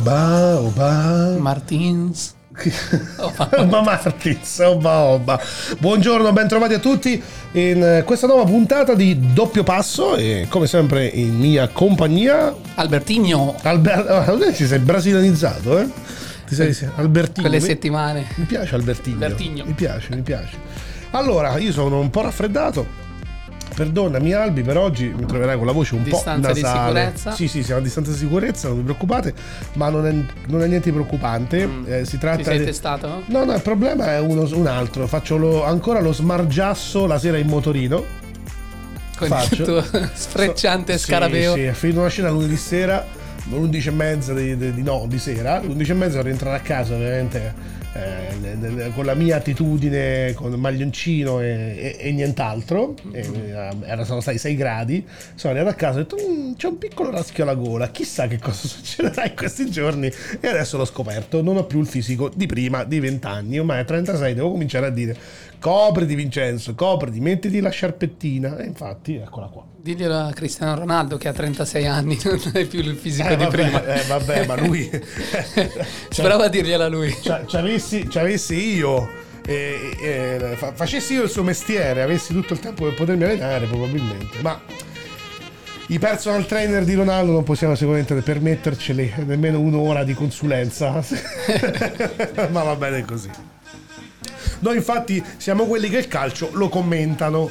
Oba, oba. Martins. Oba Martins, oba, oba. Buongiorno, bentrovati a tutti in eh, questa nuova puntata di Doppio Passo e come sempre in mia compagnia Albertinho. Alberto, oh, ci sei brasilianizzato, eh? Ti sei, Albertino. Quelle settimane. Mi piace Albertino. Albertigno. Mi piace, mi piace. Allora, io sono un po' raffreddato. Perdonami Albi, per oggi mi troverai con la voce un Distanza po' di nasale. sicurezza. Sì, sì, siamo a distanza di sicurezza, non vi preoccupate, ma non è, non è niente di preoccupante. Eh, si tratta Mm. Ti sei di... testato? No, no, il problema è uno- un altro. Faccio lo- ancora lo smargiasso la sera in motorino. Con Faccio. il tuo sfrecciante Sì, scarabeo. Sì, ho finito una scena lunedì sera, l'11 e mezza di, di- di- no, di sera. L'11 e mezza rientrare a casa, ovviamente. Eh, con la mia attitudine, con il maglioncino e, e- e nient'altro, E, eh, era- sono stati 6 gradi. Sono arrivato a casa e ho detto: "Mm, C'è un piccolo raschio alla gola. Chissà che cosa succederà in questi giorni. E adesso l'ho scoperto. Non ho più il fisico di prima, di 20 anni. Ormai a 36 devo cominciare a dire: Copriti, Vincenzo, copriti, mettiti la sciarpettina. E infatti, eccola qua. Diglielo a Cristiano Ronaldo che ha 36 anni, non hai più il fisico Eh, di vabbè, prima. eh, vabbè, ma lui. Prova a dirglielo a lui. Ci avessi, ci avessi io. eh, eh, fa- facessi io il suo mestiere, avessi tutto il tempo per potermi allenare, probabilmente. Ma i personal trainer di Ronaldo non possiamo sicuramente permetterceli nemmeno un'ora di consulenza. Ma va bene così. Noi infatti siamo quelli che il calcio lo commentano.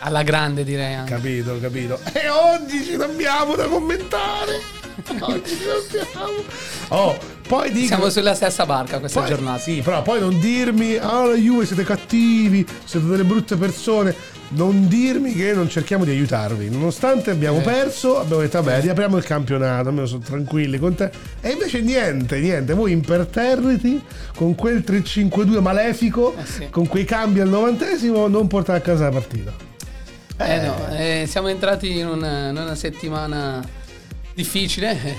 Alla grande direi anche. Capito, capito. E oggi ci abbiamo da commentare. Oggi ci abbiamo. Oh, poi dico. Siamo sulla stessa barca questa Poi- giornata. Sì, però poi non dirmi, ah, la Juve siete cattivi, siete delle brutte persone. Non dirmi che non cerchiamo di aiutarvi. Nonostante abbiamo Eh. perso, abbiamo detto, vabbè, riapriamo il campionato, almeno sono tranquilli con te. E invece niente, niente. Voi imperterriti con quel 3-5-2 malefico, Eh sì. con quei cambi al novantesimo, non portate a casa la partita. Eh no, eh, siamo entrati in una, in una settimana difficile eh,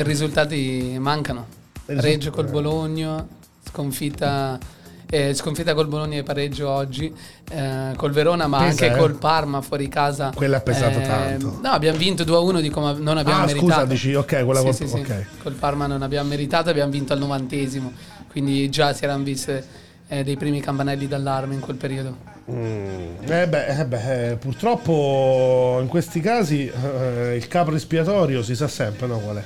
i risultati mancano. Esatto. Reggio col Bologna, sconfitta, eh, sconfitta col Bologna e pareggio oggi, eh, col Verona ma Pesa, anche eh. col Parma fuori casa. Quella ha pesato Eh, tanto. No, abbiamo vinto 2-1 di come non abbiamo Ah, meritato. scusa, dici, ok, quella Sì, col- sì, sì. ok. Col Parma non abbiamo meritato, abbiamo vinto al novantesimo, quindi già si erano viste eh, dei primi campanelli d'allarme in quel periodo. Mm, eh beh, eh beh, eh, purtroppo in questi casi eh, il capo espiatorio si sa sempre no, qual è.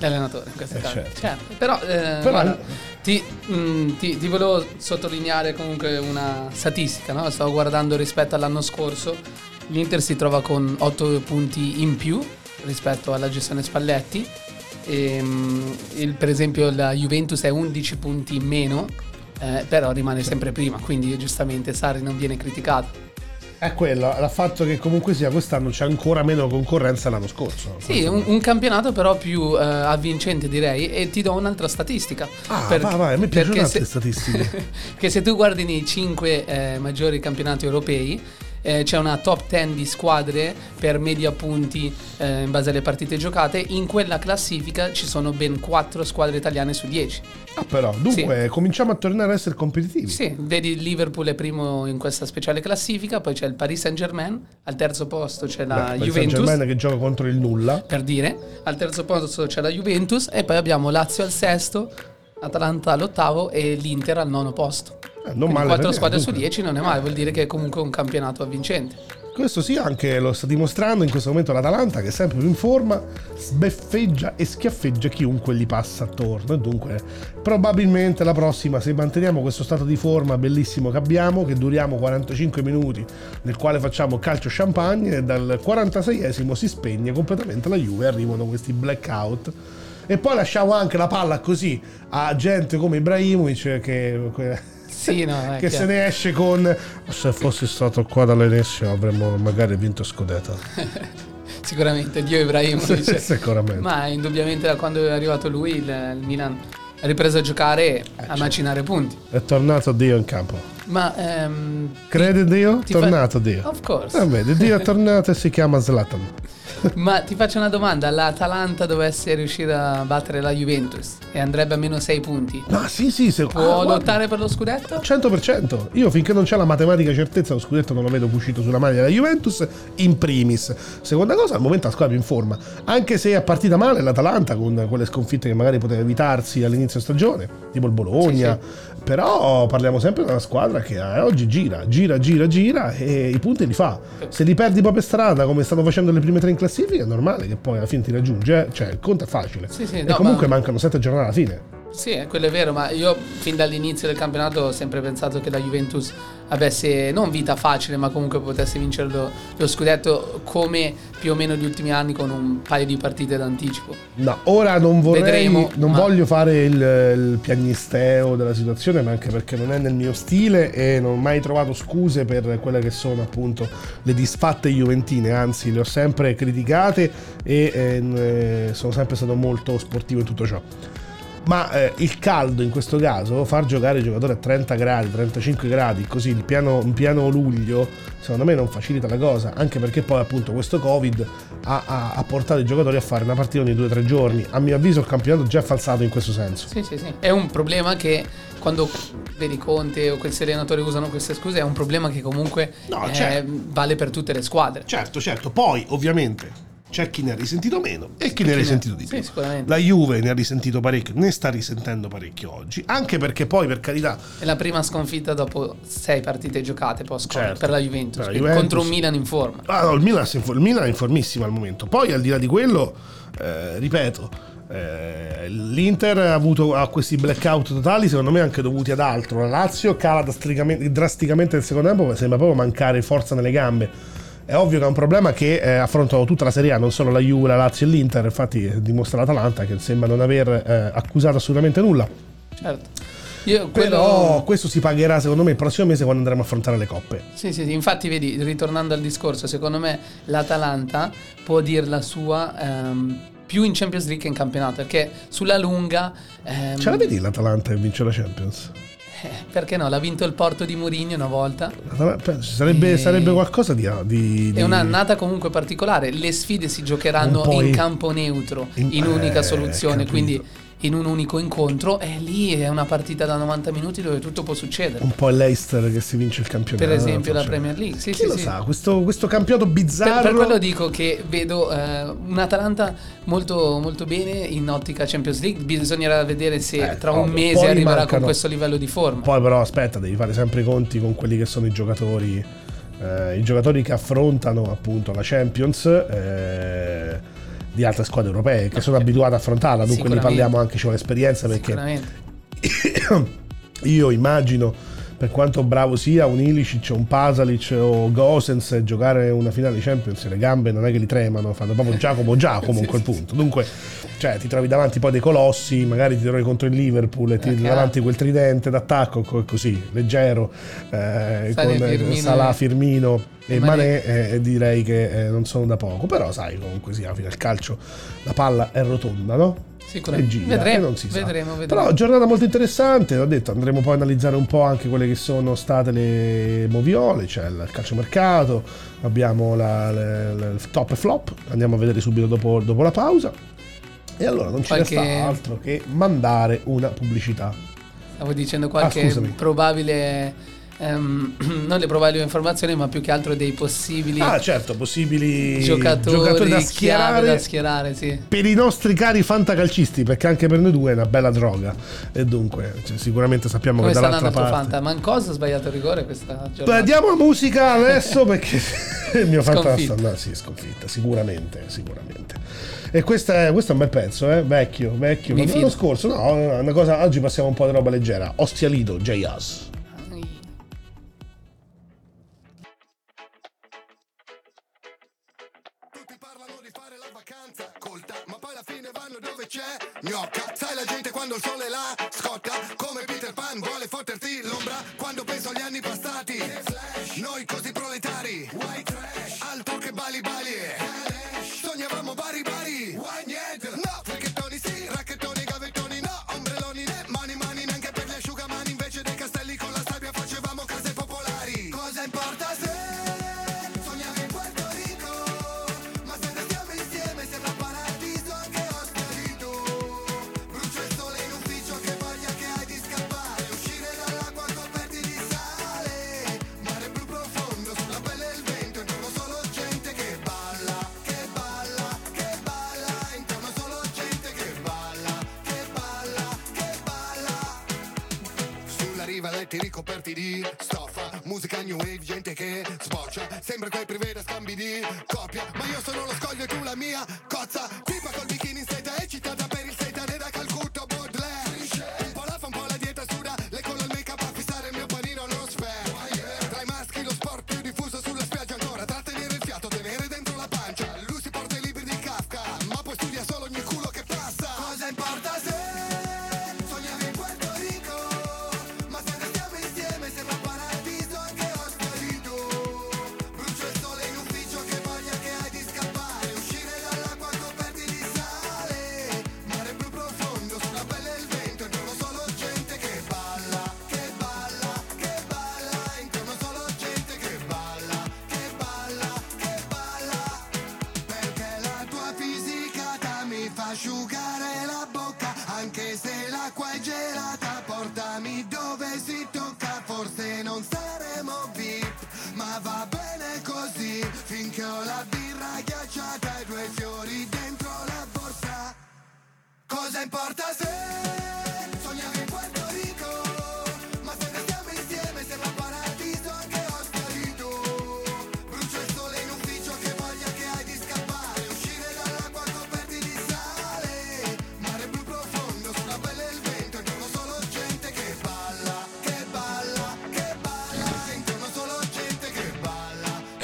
L'allenatore in questo Eh, caso. certo. Certo. Però, eh, Però- guarda, ti, mm, ti- ti volevo sottolineare comunque una statistica, no? Stavo guardando rispetto all'anno scorso, l'Inter si trova con 8 punti in più rispetto alla gestione Spalletti. E, mm, il- per esempio la Juventus è 11 punti in meno, eh, però rimane sempre prima, quindi giustamente Sarri non viene criticato. È quello, il fatto che comunque sia quest'anno c'è ancora meno concorrenza l'anno scorso. Sì, un, un campionato però più eh, avvincente direi e ti do un'altra statistica. Ah, Per- vai, vai, a me piacciono altre statistiche. che se tu guardi nei cinque eh, maggiori campionati europei eh, c'è una top 10 di squadre per media punti eh, in base alle partite giocate. In quella classifica ci sono ben 4 squadre italiane su 10. Ah, però, dunque, cominciamo a tornare a essere competitivi. Sì, vedi il Liverpool è primo in questa speciale classifica, poi c'è il Paris Saint Germain, al terzo posto c'è la Beh, Juventus. Saint-Germain che gioca contro il nulla. per dire. Al terzo posto c'è la Juventus e poi abbiamo Lazio al sesto, Atalanta all'ottavo e l'Inter al nono posto. Non Quindi male 4 per squadre su 10 non è male, vuol dire che è comunque un campionato avvincente. Questo sì, anche lo sta dimostrando in questo momento l'Atalanta che è sempre più in forma, sbeffeggia e schiaffeggia chiunque gli passa attorno. E dunque probabilmente la prossima se manteniamo questo stato di forma bellissimo che abbiamo, che duriamo 45 minuti nel quale facciamo calcio champagne e dal 46esimo si spegne completamente la Juve, arrivano questi blackout. E poi lasciamo anche la palla così a gente come Ibrahimovic che Sì, no, è che se ne esce con se fossi stato qua dall'ennesimo avremmo magari vinto scudetto Sicuramente, Dio Ibrahimovic. sicuramente Ma indubbiamente da quando è arrivato lui il, il Milan ha ripreso a giocare a macinare punti. è tornato Dio in campo Ma ehm, crede Dio? ti tornato fa- Dio Of course. Ah, vedi, Dio è tornato e si chiama Zlatan Ma ti faccio una domanda, l'Atalanta dovesse riuscire a battere la Juventus e andrebbe a meno 6 punti, no sì sì se, può ah, guarda, lottare per lo scudetto? 100% io finché non c'è la matematica certezza lo scudetto non lo vedo uscito sulla maglia della Juventus in primis. Seconda cosa al momento la squadra più in forma. Anche se è partita male l'Atalanta con quelle sconfitte che magari poteva evitarsi all'inizio stagione tipo il Bologna però parliamo sempre di una squadra che eh, oggi gira gira gira gira e i punti li fa. Se li perdi poi per strada come stanno facendo le prime tre in classifica è normale che poi alla fine ti raggiunge eh. cioè il conto è facile. Sì, sì, e no, comunque ma- mancano sette giornate alla fine Sì, eh, quello è vero, ma io fin dall'inizio del campionato ho sempre pensato che la Juventus avesse non vita facile, ma comunque potesse vincere lo, lo scudetto come più o meno gli ultimi anni con un paio di partite d'anticipo. No, ora non vorrei, Vedremo, non ma- voglio fare il, il piagnisteo della situazione, ma anche perché non è nel mio stile e non ho mai trovato scuse per quelle che sono appunto le disfatte juventine, anzi le ho sempre criticate e eh, sono sempre stato molto sportivo in tutto ciò. Ma eh, il caldo in questo caso, far giocare i giocatori a 30 gradi, 35 gradi, così in pieno, in pieno luglio, secondo me non facilita la cosa, anche perché poi appunto questo Covid ha, ha- ha portato i giocatori a fare una partita ogni 2-3 giorni. A mio avviso il campionato già è falsato in questo senso. Sì, sì, sì. È un problema che quando vedi Conte o questi allenatori usano queste scuse, è un problema che comunque No, eh, certo. vale per tutte le squadre. Certo, certo, poi ovviamente c'è chi ne ha risentito meno e chi ne ha risentito di Sì, più. sicuramente. La Juve ne ha risentito parecchio, ne sta risentendo parecchio oggi, anche perché poi per carità È la prima sconfitta dopo sei partite giocate post Certo. per la Juventus, Per la Juventus. contro un Milan in forma. Ah, no, il Milan, il Milan è in formissimo al momento. Poi, al di là di quello, eh, ripeto, eh, l'Inter ha avuto ha questi blackout totali, secondo me anche dovuti ad altro. La Lazio cala drasticamente, drasticamente nel secondo tempo, ma sembra proprio mancare forza nelle gambe. È ovvio che è un problema che eh, affrontano tutta la Serie A, non solo la Juve, la Lazio e l'Inter. Infatti, eh, dimostra l'Atalanta che sembra non aver eh, accusato assolutamente nulla. Certo. Io quello... Però questo si pagherà, secondo me, il prossimo mese quando andremo a affrontare le coppe. Sì, sì, sì, infatti vedi, ritornando al discorso, secondo me l'Atalanta può dir la sua ehm, più in Champions League che in campionato, perché sulla lunga... ehm, Ce la vedi l'Atalanta che vince la Champions? perché no? L'ha vinto il Porto di Mourinho una volta. Sarebbe, E- sarebbe qualcosa di, di, È di- un'annata comunque particolare. Le sfide si giocheranno in- campo neutro, in- in, unica eh, soluzione, capito. quindi in un unico incontro. E lì è una partita da 90 minuti dove tutto può succedere. un po' è l'Eister che si vince il campionato. Per esempio la. Premier League. Sì, Chi sì, lo sì. sa, questo, questo campionato Per, bizzarro. per quello dico che vedo eh, un'Atalanta molto, molto bene in ottica Champions League. Bisognerà vedere se Eh, tra un mese Poi arriverà mancano- con questo livello di forma. Poi però aspetta, devi fare sempre i conti con quelli che sono i giocatori. eh, I giocatori che affrontano appunto la Champions. eh, di altre squadre europee che sono abituate a affrontarla, dunque ne parliamo anche ci vuole esperienza perché io immagino per quanto bravo sia un Ilicic o un Pasalic o Gosens giocare una finale di Champions le gambe non è che li tremano fanno proprio Giacomo Giacomo a quel punto dunque cioè ti trovi davanti poi dei colossi magari ti trovi contro il Liverpool e ti Eh, trovi chiaro. davanti quel tridente d'attacco co- così leggero eh, con eh, Firmino Salah e- Firmino e Mané Mané. eh, direi che eh, non sono da poco però sai comunque sia alla fine il calcio la palla è rotonda no? Sicuramente. Gira, Vedremo, vedremo, vedremo. Però giornata molto interessante, ho detto andremo poi a analizzare un po' anche quelle che sono state le moviole, cioè il calciomercato, abbiamo la, la- la- il top e flop, andiamo a vedere subito dopo, dopo la pausa. E allora non ci Qualche- resta altro che mandare una pubblicità. Stavo dicendo qualche Ah, probabile ehm, non le probabili informazioni, ma più che altro dei possibili Ah, certo, possibili giocatori, giocatori da schierare da schierare, sì. per i nostri cari fantacalcisti, perché anche per noi due è una bella droga. E dunque, cioè, sicuramente sappiamo Come che dall'altra parte. Fanta? Mancosa ha sbagliato il rigore questa Beh, giornata. diamo la musica adesso perché il mio Fanta Sconfitta. sta- no, sì, sconfitta, sicuramente, sicuramente. E questo è, questo è un bel pezzo, eh? vecchio, vecchio. Ma l'anno scorso, no, una cosa, oggi passiamo un po' di roba leggera. Ostia Lido, J.Us.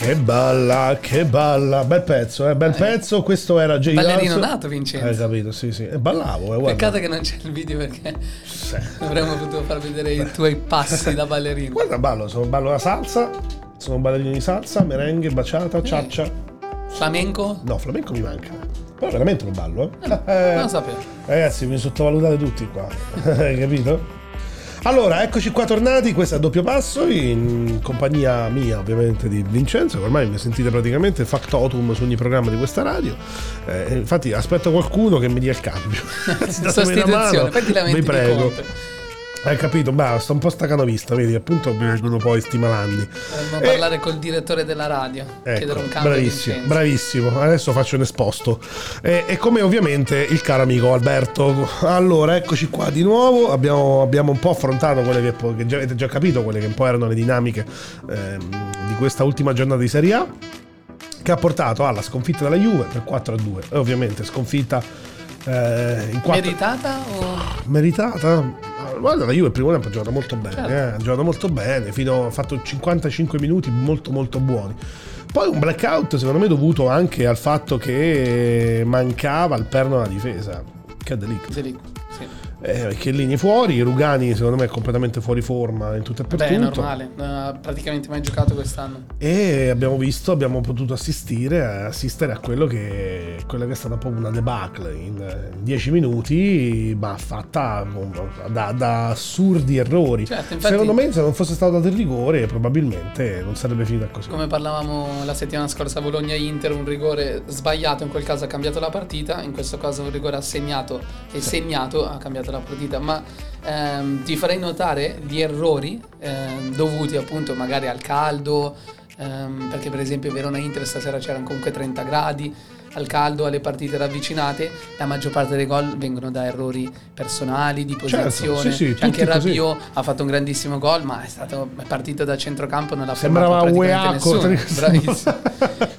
Che balla, che balla. Bel pezzo, eh, bel pezzo. Questo era J.Us. Ballerino nato, Vincenzo. Hai capito, sì, sì. E ballavo, eh, guarda. Peccato che non c'è il video perché Sì. avremmo potuto far vedere i tuoi passi da ballerino. Guarda, ballo, sono ballo la salsa, sono ballerino di salsa, merengue, baciata, ciaccia. Flamenco? No, flamenco mi manca. Però veramente lo ballo, eh. Eh, Non lo sapevo. Ragazzi, mi sottovalutate tutti qua. Hai capito? Allora, eccoci qua tornati, questo è a doppio passo in compagnia mia ovviamente di Vincenzo, che ormai mi sentite praticamente factotum su ogni programma di questa radio. Eh, infatti aspetto qualcuno che mi dia il cambio. Datemi una mano, vi prego. Hai capito? Beh, sto un po' stacanovista, vedi, appunto mi vengono poi sti malanni. Dovremmo Eh, parlare col direttore della radio. chiedere Ecco, un cambio bravissimo, bravissimo. Adesso faccio un esposto. E, e come ovviamente il caro amico Alberto. Allora, eccoci qua di nuovo. Abbiamo, abbiamo un po' affrontato quelle che, che già, avete già capito, quelle che un po' erano le dinamiche ehm, di questa ultima giornata di Serie A. Che ha portato alla sconfitta della Juve per 4-2. E ovviamente sconfitta eh, in 4 Meritata o meritata. Guarda, la Juve il primo tempo ha giocato molto bene, Certo. eh, ha giocato molto bene, fino, ha fatto 55 minuti molto molto buoni. Poi un blackout secondo me dovuto anche al fatto che mancava il perno alla difesa, che è delict. Zelic? Sì. Eh, che linee fuori, Rugani secondo me è completamente fuori forma in tutto e per Beh, è tutto. normale, non ha praticamente mai giocato quest'anno. E abbiamo visto, abbiamo potuto assistere, assistere a quello che, quella che è stata proprio una debacle in 10 minuti, ma fatta da, da assurdi errori. Certo, infatti- Secondo me, se non fosse stato dato il rigore, probabilmente non sarebbe finita così. Come parlavamo la settimana scorsa a Bologna-Inter, un rigore sbagliato in quel caso ha cambiato la partita, in questo caso un rigore assegnato e segnato ha cambiato rispetto alla partita, ma ehm, ti farei notare gli errori ehm, dovuti appunto magari al caldo, ehm, perché per esempio Verona-Inter stasera c'erano comunque 30 gradi, al caldo, alle partite ravvicinate, la maggior parte dei gol vengono da errori personali, di Certo, posizione. sì, sì, C'è anche. Rabiot ha fatto un grandissimo gol, ma è stato è partito da centrocampo, non l'ha Sembrava fermato praticamente nessuno.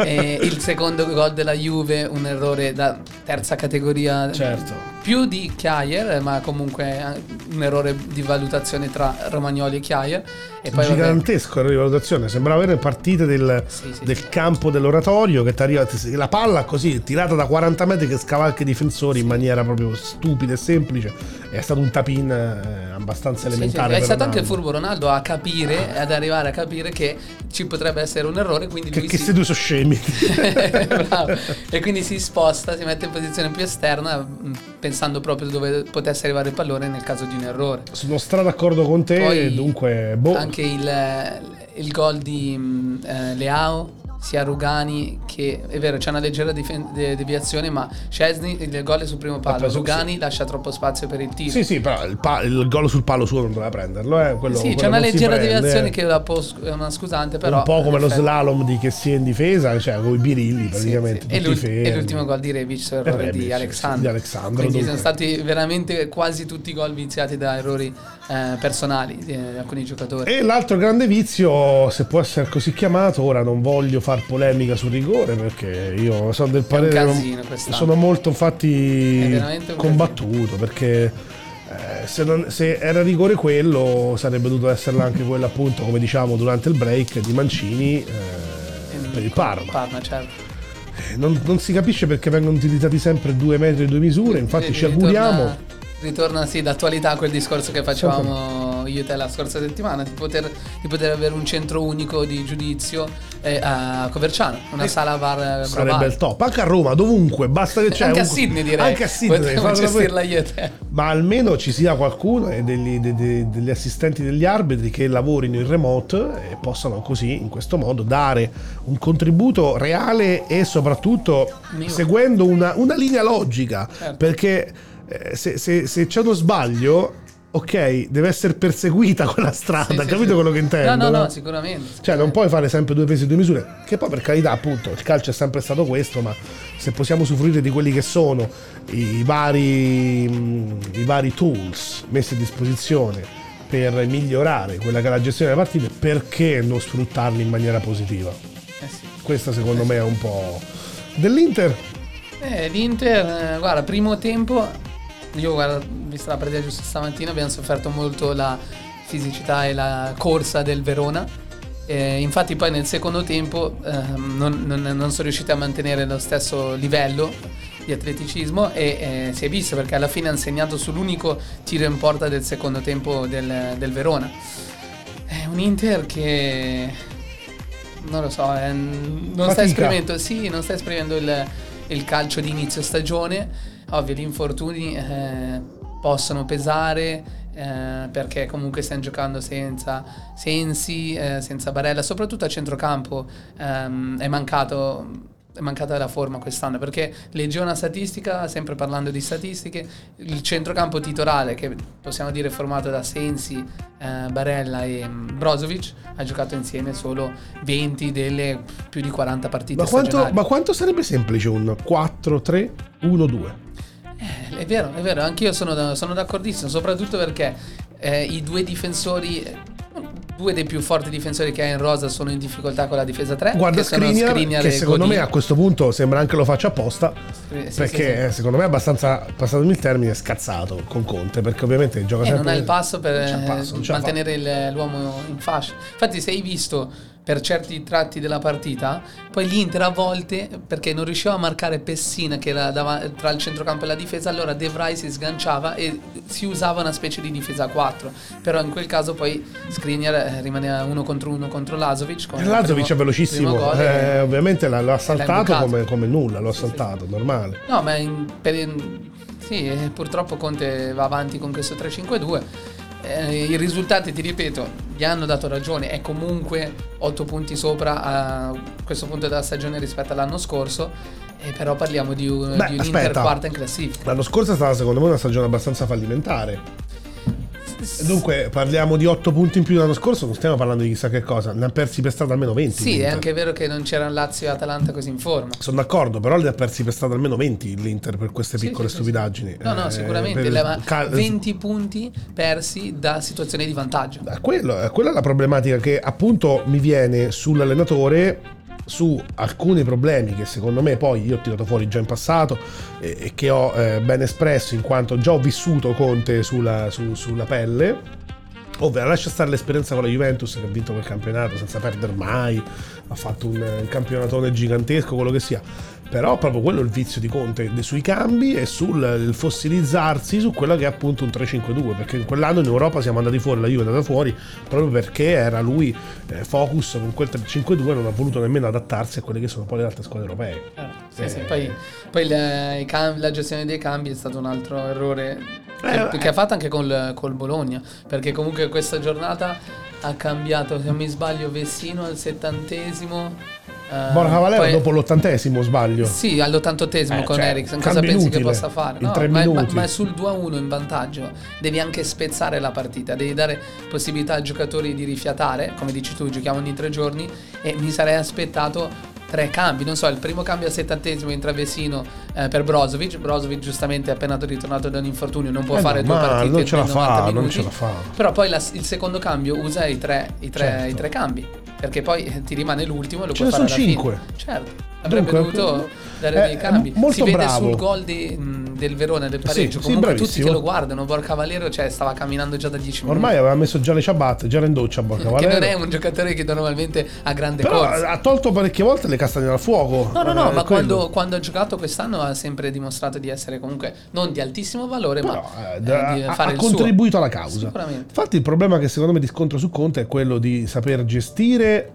Il secondo gol della Juve, un errore da terza categoria. Certo. Più di Chiayer, ma comunque un errore di valutazione tra Romagnoli e Chiayer. E poi vabbè, Gigantesco la rivalutazione, sembrava avere partite del, Sì, sì, del sì. campo dell'oratorio che ti arriva ti- la palla così tirata da 40 metri che scavalca i difensori in maniera proprio stupida e semplice. È stato un tapin eh, abbastanza elementare. È stato anche furbo Ronaldo a capire, ad arrivare a capire che ci potrebbe essere un errore, quindi Che, lui che si... questi due sono scemi. E quindi si sposta, si mette in posizione più esterna, mh, pensando proprio dove potesse arrivare il pallone nel caso di un errore. Sono stra d'accordo con te, Poi dunque, boh. Anche il, il gol di mh, eh, Leao, sia Rugani che è vero c'è una leggera difen- de- deviazione, ma Scesni il gol è sul primo palo. Rugani lascia troppo spazio per il tiro. Sì, sì, però il, pa- il gol sul palo suo non doveva prenderlo. Eh, quello, Sì, quello c'è una leggera deviazione eh. che sc- è una scusante, però un po' come lo slalom di che sia in difesa, cioè con i birilli Sì, praticamente. sì. E, tutti l'ul- e l'ultimo gol di Rebic su errore Rebic, di sì, Alexandro. di Alexandro, Quindi dunque. sono stati veramente quasi tutti i gol viziati da errori eh, personali di eh, alcuni giocatori. E l'altro grande vizio, se può essere così chiamato, ora non voglio far polemica sul rigore perché io sono del parere quest'anno. sono molto infatti combattuto perché eh, se, non- se era rigore quello sarebbe dovuto esserla anche quello appunto come diciamo durante il break di Mancini eh, per il Parma. Parma, certo. Non, non si capisce perché vengono utilizzati sempre due metri e due misure, infatti ci auguriamo Ritorna sì d'attualità quel discorso che facevamo io e te la scorsa settimana di poter, di poter avere un centro unico di giudizio eh, a Coverciano, una sala VAR sarebbe globale. il top. Anche a Roma, dovunque, basta che c'è anche a un- Sydney direi. Anche a Sydney, Potremmo gestirla io e te. ma almeno ci sia qualcuno e degli, de- de- degli assistenti degli arbitri che lavorino in remote e possano così, in questo modo, dare un contributo reale e soprattutto Mio. seguendo una, una linea logica. Certo. Perché eh, se, se- se c'è uno sbaglio, ok, deve essere perseguita quella strada, Sì, sì, capito sì. quello che intendo? No, no, no, no? sicuramente. Cioè, non puoi fare sempre due pesi e due misure. Che poi, per carità, appunto, il calcio è sempre stato questo, ma se possiamo usufruire di quelli che sono i vari, mh, i vari tools messi a disposizione per migliorare quella che è la gestione delle partite, perché non sfruttarli in maniera positiva? Eh sì. Questa, secondo me, è un po'. Dell'Inter, Eh, L'Inter, eh, guarda, primo tempo, io guarda, vista la partita giusto stamattina, abbiamo sofferto molto la fisicità e la corsa del Verona. Eh, infatti poi nel secondo tempo ehm, non, non- non sono riusciti a mantenere lo stesso livello di atleticismo e eh, si è visto perché alla fine hanno segnato sull'unico tiro in porta del secondo tempo del, del Verona. È un Inter che non lo so, eh, non sta sì, non sta esprimendo il, il calcio di inizio stagione. Ovvio, gli infortuni eh, possono pesare eh, perché comunque stiamo giocando senza Sensi, eh, senza Barella, soprattutto a centrocampo ehm, è mancato. È mancata la forma quest'anno perché leggevo una statistica, sempre parlando di statistiche, il centrocampo titolare che possiamo dire formato da Sensi, eh, Barella e mm, Brozovic ha giocato insieme solo 20 delle più di 40 partite ma quanto, ma quanto sarebbe semplice un 4-3-1-2? Eh, È vero, è vero, anch'io sono, sono d'accordissimo, soprattutto perché eh, i due difensori, eh, due dei più forti difensori che ha in rosa sono in difficoltà con la difesa 3. Guarda che Skriniar, Skriniar che secondo me Godin. a questo punto sembra anche lo faccia apposta. Sì, perché sì, sì. eh, secondo me è abbastanza, passatemi il termine, scazzato con Conte, perché ovviamente gioca E sempre... non ha il passo per eh, passo, mantenere il- l'uomo in fascia. Infatti, se hai visto per certi tratti della partita, poi l'Inter a volte, perché non riusciva a marcare Pessina che era dav- tra il centrocampo e la difesa, allora De Vrij si sganciava e si usava una specie di difesa a 4. Però in quel caso poi Skriniar eh, rimaneva uno contro uno contro Lazovic. Lazovic primo- è velocissimo, eh, e- ovviamente l'ha, l'ha saltato imbucato. come, come nulla, l'ho saltato, normale. No, ma in- per- in- sì, eh, purtroppo Conte va avanti con questo 3-5-2. Eh, I risultati, ti ripeto, gli hanno dato ragione. È comunque 8 punti sopra a questo punto della stagione rispetto all'anno scorso. E però parliamo di, un, Beh, di un aspetta. Inter quarta in classifica. L'anno scorso è stata secondo me una stagione abbastanza fallimentare. Dunque parliamo di 8 punti in più dell'anno scorso, non stiamo parlando di chissà che cosa, ne ha persi per strada almeno 20. Sì, è l'Inter. anche vero che non c'erano Lazio e Atalanta così in forma. Sono d'accordo, però ne ha persi per strada almeno 20 l'Inter per queste piccole sì, sì, stupidaggini. No, no, Eh, sicuramente. per- le- ma cal- 20 punti persi da situazioni di vantaggio. Eh, quello- eh, quella è la problematica che appunto mi viene sull'allenatore su alcuni problemi che secondo me poi io ho tirato fuori già in passato e, che ho eh, ben espresso in quanto già ho vissuto Conte sulla, su- sulla pelle ovvero lascia stare l'esperienza con la Juventus che ha vinto quel campionato senza perdere mai ha fatto un, un campionatone gigantesco quello che sia però proprio quello è il vizio di Conte sui cambi e sul il fossilizzarsi su quello che è appunto un 3-5-2 perché quell'anno in Europa siamo andati fuori la Juve è andata fuori proprio perché era lui eh, focus con quel 3-5-2 non ha voluto nemmeno adattarsi a quelle che sono poi le altre squadre europee Sì, sì, Eh. Poi, poi le- i cam- la gestione dei cambi è stato un altro errore Eh, che ha fatto anche col, col Bologna. Perché comunque questa giornata ha cambiato, se non mi sbaglio, Vessino al settantesimo. eh, Borja Valero poi- dopo l'80esimo sbaglio Sì, all'ottantottesimo Eh, con cioè, Eriksen. Cosa cambio pensi che inutile, possa fare? in No, tre ma, ma- ma è sul 2-1 in vantaggio. Devi anche spezzare la partita, devi dare possibilità ai giocatori di rifiatare. Come dici tu, giochiamo ogni tre giorni. E mi sarei aspettato tre cambi. Non so, il primo cambio al settantesimo entra Vesino eh, per Brozovic. Brozovic, giustamente, è appena ritornato da un infortunio, non può Eh, fare due partite non ce la in 90 fa, non minuti. ce la fa. Però poi la- il secondo cambio usa i tre, i tre- Certo. i tre cambi. Perché poi eh, ti rimane l'ultimo e lo Ce puoi ne fare sono alla cinque. fine. Certo. Avrebbe Dunque, dovuto dare è- dei è cambi. molto si vede bravo. sul gol di- mh, del Verona, del pareggio. sì, Comunque tutti bravissimo. che lo guardano. Borca Valero cioè, stava camminando già da 10 minuti. ormai aveva messo già le ciabatte già era in doccia Borca che Valero non è un giocatore che normalmente ha grande Però corsa. ha tolto parecchie volte le castagne dal fuoco. No, no, no, Eh, ma quando, quando ha giocato quest'anno ha sempre dimostrato di essere comunque non di altissimo valore, Però, ma eh, eh, da- di ha, il suo. contribuito alla causa. Sicuramente. Infatti, il problema che secondo me riscontro su Conte è quello di saper gestire.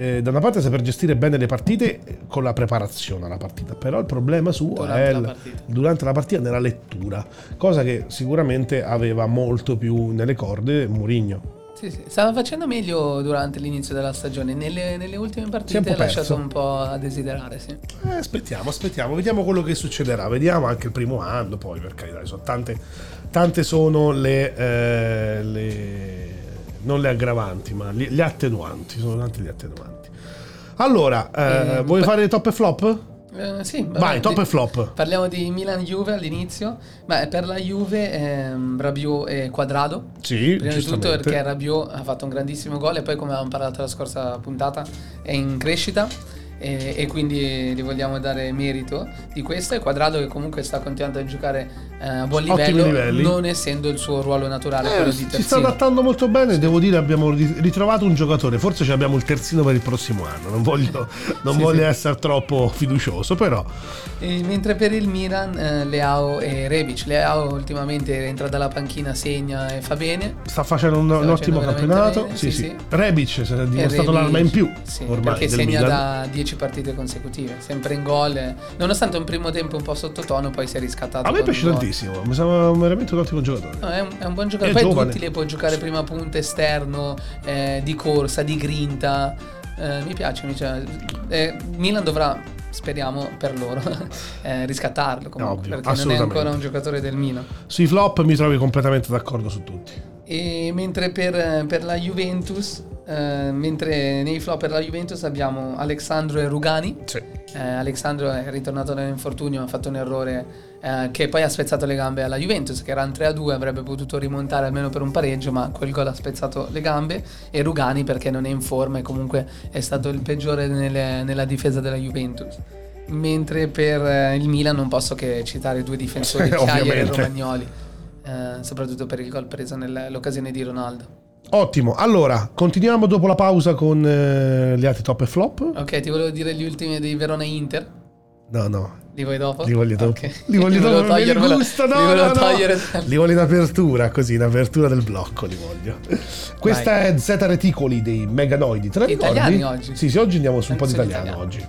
Eh, da una parte saper gestire bene le partite eh, con la preparazione alla partita, però il problema suo Durante è la durante la partita nella lettura, cosa che sicuramente aveva molto più nelle corde Mourinho. Sì, sì. Stava facendo meglio durante l'inizio della stagione. Nelle, nelle ultime partite ha lasciato un po' a desiderare, sì. Eh, aspettiamo, aspettiamo, vediamo quello che succederà. Vediamo anche il primo anno, poi per carità, sono tante, tante sono le, eh, le- non le aggravanti, ma le, le attenuanti. Sono tante le attenuanti. Allora, eh, Eh, vuoi beh- fare top e flop? Eh, sì, vabbè, Vai, top di- e flop. Parliamo di Milan-Juve all'inizio. Beh, per la Juve ehm, Rabiot e Quadrado. Sì, Prima di tutto perché Rabiot ha fatto un grandissimo gol e poi come avevamo parlato la scorsa puntata è in crescita e, e quindi gli vogliamo dare merito di questo e Quadrado che comunque sta continuando a giocare eh, a buon livello non essendo il suo ruolo naturale Eh, quello di si sta terzino. adattando molto bene, devo dire abbiamo ri- ritrovato un giocatore, forse ci abbiamo il terzino per il prossimo anno, non voglio, non Sì, voglio sì. essere troppo fiducioso, però E mentre per il Milan eh, Leao e Rebic Leao ultimamente entra dalla panchina segna e fa bene sta facendo un, un facendo ottimo campionato. bene, sì. Rebic è dimostrato Rebic- l'arma in più ormai perché segna Milan. da 10 partite consecutive sempre in gol nonostante un primo tempo un po' sottotono poi si è riscattato A me piace tantissimo, mi sembra veramente un ottimo giocatore. No, è, un, è un buon giocatore. È Poi è giovane. duttile, può giocare prima punta, esterno, eh, di corsa, di grinta. Eh, mi piace, mi piace. Eh, Milan dovrà, speriamo per loro, eh, riscattarlo comunque, Ovvio, perché non è ancora un giocatore del Milan. Sui flop mi trovi completamente d'accordo su tutti. E mentre per, per la Juventus, eh, mentre nei flop per la Juventus abbiamo Alexandro e Rugani. Eh, Alexandro è ritornato dall'infortunio, ha fatto un errore eh, che poi ha spezzato le gambe alla Juventus, che erano 3-2, avrebbe potuto rimontare almeno per un pareggio, ma quel gol ha spezzato le gambe. E Rugani perché non è in forma e comunque è stato il peggiore nelle- nella difesa della Juventus. Mentre per eh, il Milan non posso che citare due difensori, Chiaia e. Romagnoli, eh, soprattutto per il gol preso nell'occasione di Ronaldo. Ottimo, allora continuiamo dopo la pausa con eh, gli altri top e flop. Ok, ti volevo dire gli ultimi dei Verona Inter. No, no, Li vuoi dopo? li voglio dopo. Ok. Li voglio dopo, li togliermelo- gusta, no, li volevo no, no. togliere. Li voglio in apertura, così, in apertura del blocco li voglio. Questa è Z Reticoli dei Meganoidi. Te la ricordi? Italiani oggi. Sì, sì, oggi andiamo su un po' di italiano italiani. oggi.